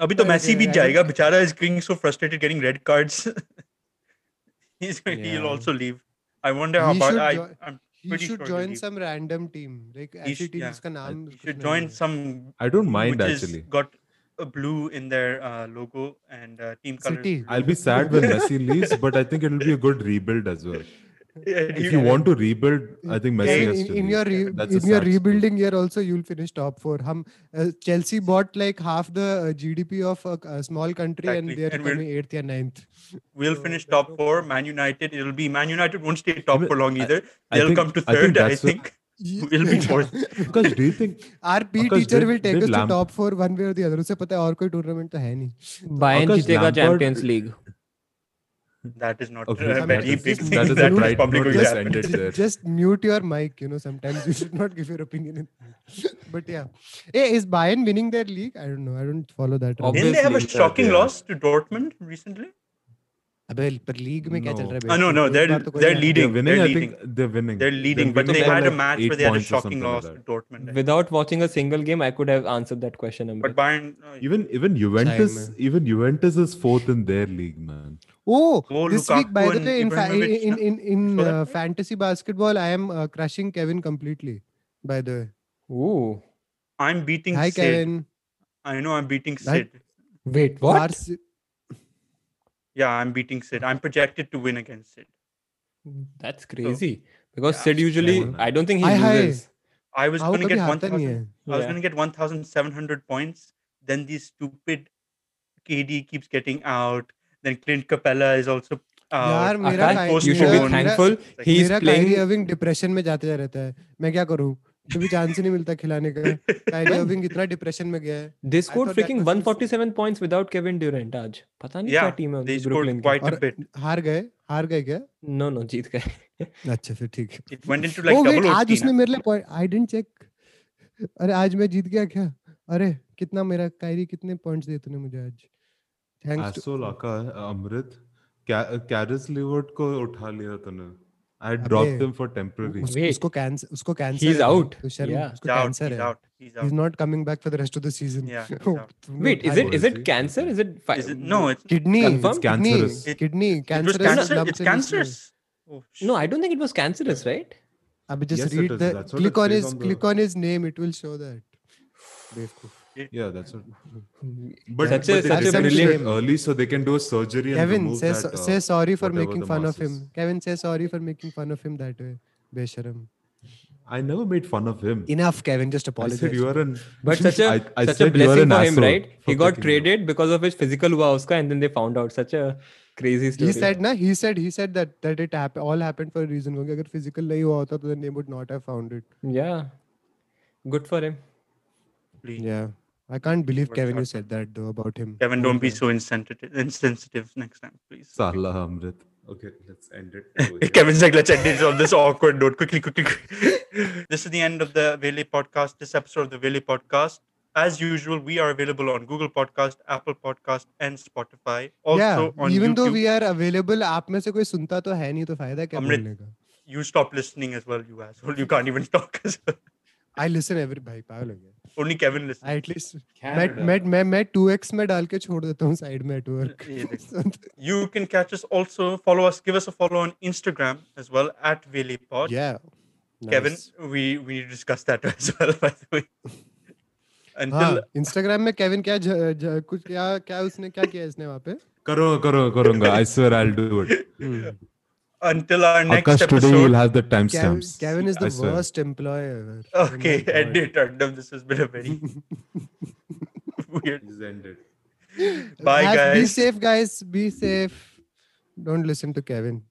अभी तो Okay, Massey भी I जाएगा बेचारा is getting so frustrated getting red cards. He's he'll Yeah. also leave. I wonder how He about should I, join- I'm he pretty should sure he'll join leave. some random team like He ऐसी sh- team yeah. जिसका नाम he कुछ should नहीं join है। some I don't mind which actually. is got a blue in their uh, logo and uh, team colors. City. I'll be sad when Messi leaves, but I think it'll be a good rebuild as well. Yeah, If you want to rebuild, I think Messi Kevin, has in, to in leave. your re, That's in your sad story. rebuilding year also you'll finish top four. Hum, uh, Chelsea bought like half the uh, GDP of a, a small country and they're and we'll- eighth or ninth. we'll So finish top four. Man United, it'll be Man United won't stay top Even- for long either. I They'll think- come to I think third. I that's what- think. We'll be fourth. Because do you think Our P teacher did- will take us to top four one way or the other. उसे पता है और कोई tournament तो है नहीं. Bayern जीतेगा Champions League That is not Okay, a I mean, very big thing. that is that to to just happen. there. Just mute your mic. You know, sometimes you should not give your opinion. In but yeah, hey, is Bayern winning their league? I don't know. I don't follow that. Obvious. Didn't they have a Obviously, shocking yeah. loss to Dortmund recently? अबे पर league में क्या चल No. रहा है? Uh, no, बेवकूफ? no, एक they're बार तो कोई they're नहीं- leading. They're winning. They're I leading. think they're winning. They're leading, but winning they by had a like match eight where they had a points or shocking something like loss to that. Dortmund. I think. without watching a single game i could have answered that question But Amrit. Bayern, uh, Even even Juventus, man. even Juventus is fourth in their league, man. Oh, Oh, this week, by Lukaku the and way, in fa- in Ibrahimovic, in in, in saw that uh, play? fantasy basketball, I am uh, crushing Kevin completely. By the way, Ooh. I'm beating hi Sid. Kevin. I know I'm beating That- Sid. wait what Vars- yeah, I'm beating Sid. I'm projected to win against Sid. That's crazy so, because yeah, Sid usually. I don't think he loses. I was going to get one thousand. I was going to get one thousand seven hundred points. Then these stupid KD keeps getting out. Then Clint Capela is also uh, You should be thankful. He is he is having depression. Depression में जाते रहता है मैं कभी chance ही नहीं मिलता खिलाने का। कायरी अर्विंग इतना डिप्रेशन में गया है। Freaking was just- 147 points without kevin durant आज। पता नहीं Yeah, क्या टीम है उनकी ब्रुकलिन की। और हार गए? हार गए क्या? No no जीत गए। अच्छा फिर ठीक है। It went into like oh आज उसने मेरे लिए पॉइंट आई डिडंट चेक अरे आज मैं जीत गया क्या? अरे कितना मेरा कायरी कितने पॉइंट्स दिए तूने मुझे आज? थैंक्स टू एसो लाका अमृत। कैरिस लिवर्ट को उठा लिया तूने। I dropped him for temporary. Usko, usko cancer. Usko cancer. He's out. Tushar, yeah. Usko he's cancer out. He's out. He's out. He's not coming back for the rest of the season. Yeah. Oh, Wait, is it is it cancer? Is it, fi- is it no? It's kidney. Confirmed? It's cancerous. Kidney. It. Cancerous. It was cancer, it's cancerous. Oh, no, I don't think it was cancerous, right? I mean, just yes, read the click on his on the... click on his name. It will show that. Bevkoof. Yeah, that's it. But, that's, but a, such a brilliant early, so they can do a surgery. Kevin, say, that, uh, say sorry for making fun of him. Kevin, say sorry for making fun of him that way. Besharam. I never made fun of him. Enough, Kevin. Just apologize. I said you are an. But such a I, I such a blessing for him, right? For he got traded out. because of his physical hua and then they found out such a crazy story. He said, na, he said, he said that that it happened, all happened for a reason. Because if physical nahi hua hota, then they would not have found it. Yeah, good for him. Yeah. I can't believe Works Kevin you out. said that though about him Kevin, Oh don't be God. so insensitive. Insensitive next time, please. Salah Amrit. Okay, let's end it. over here. Kevin's like, let's end it on this awkward note. Quickly, quickly, quickly. this is the end of the Vele podcast, this episode of the Vele podcast. As usual, we are available on Google Podcast, Apple Podcast, and Spotify. Also yeah on even YouTube. though we are available आप में से कोई सुनता तो है नहीं तो फायदा क्या अमृत, बोलने का you stop listening as well, you asshole. You can't even talk as well. I listen every भाई पागल हो गया only Kevin list I at least मैं मैं मैं मैं 2x में डाल के छोड़ देता हूँ साइड हाँ, में network you can catch us also follow us give us a follow on Instagram as well at या Kevin we we need to discuss that as well by the way हाँ इंस्टाग्राम में Kevin क्या कुछ क्या क्या उसने क्या किया इसने वहाँ पे? करो करो करूँगा I swear I will do it until our next Akash today episode. will have the Kevin, timestamps. Kevin is I the swear. worst employee ever Oh Okay, God. end it, Arnab. This has been a very weird. He's ended. Bye, Have- Be safe, guys. Be safe. Don't listen to Kevin.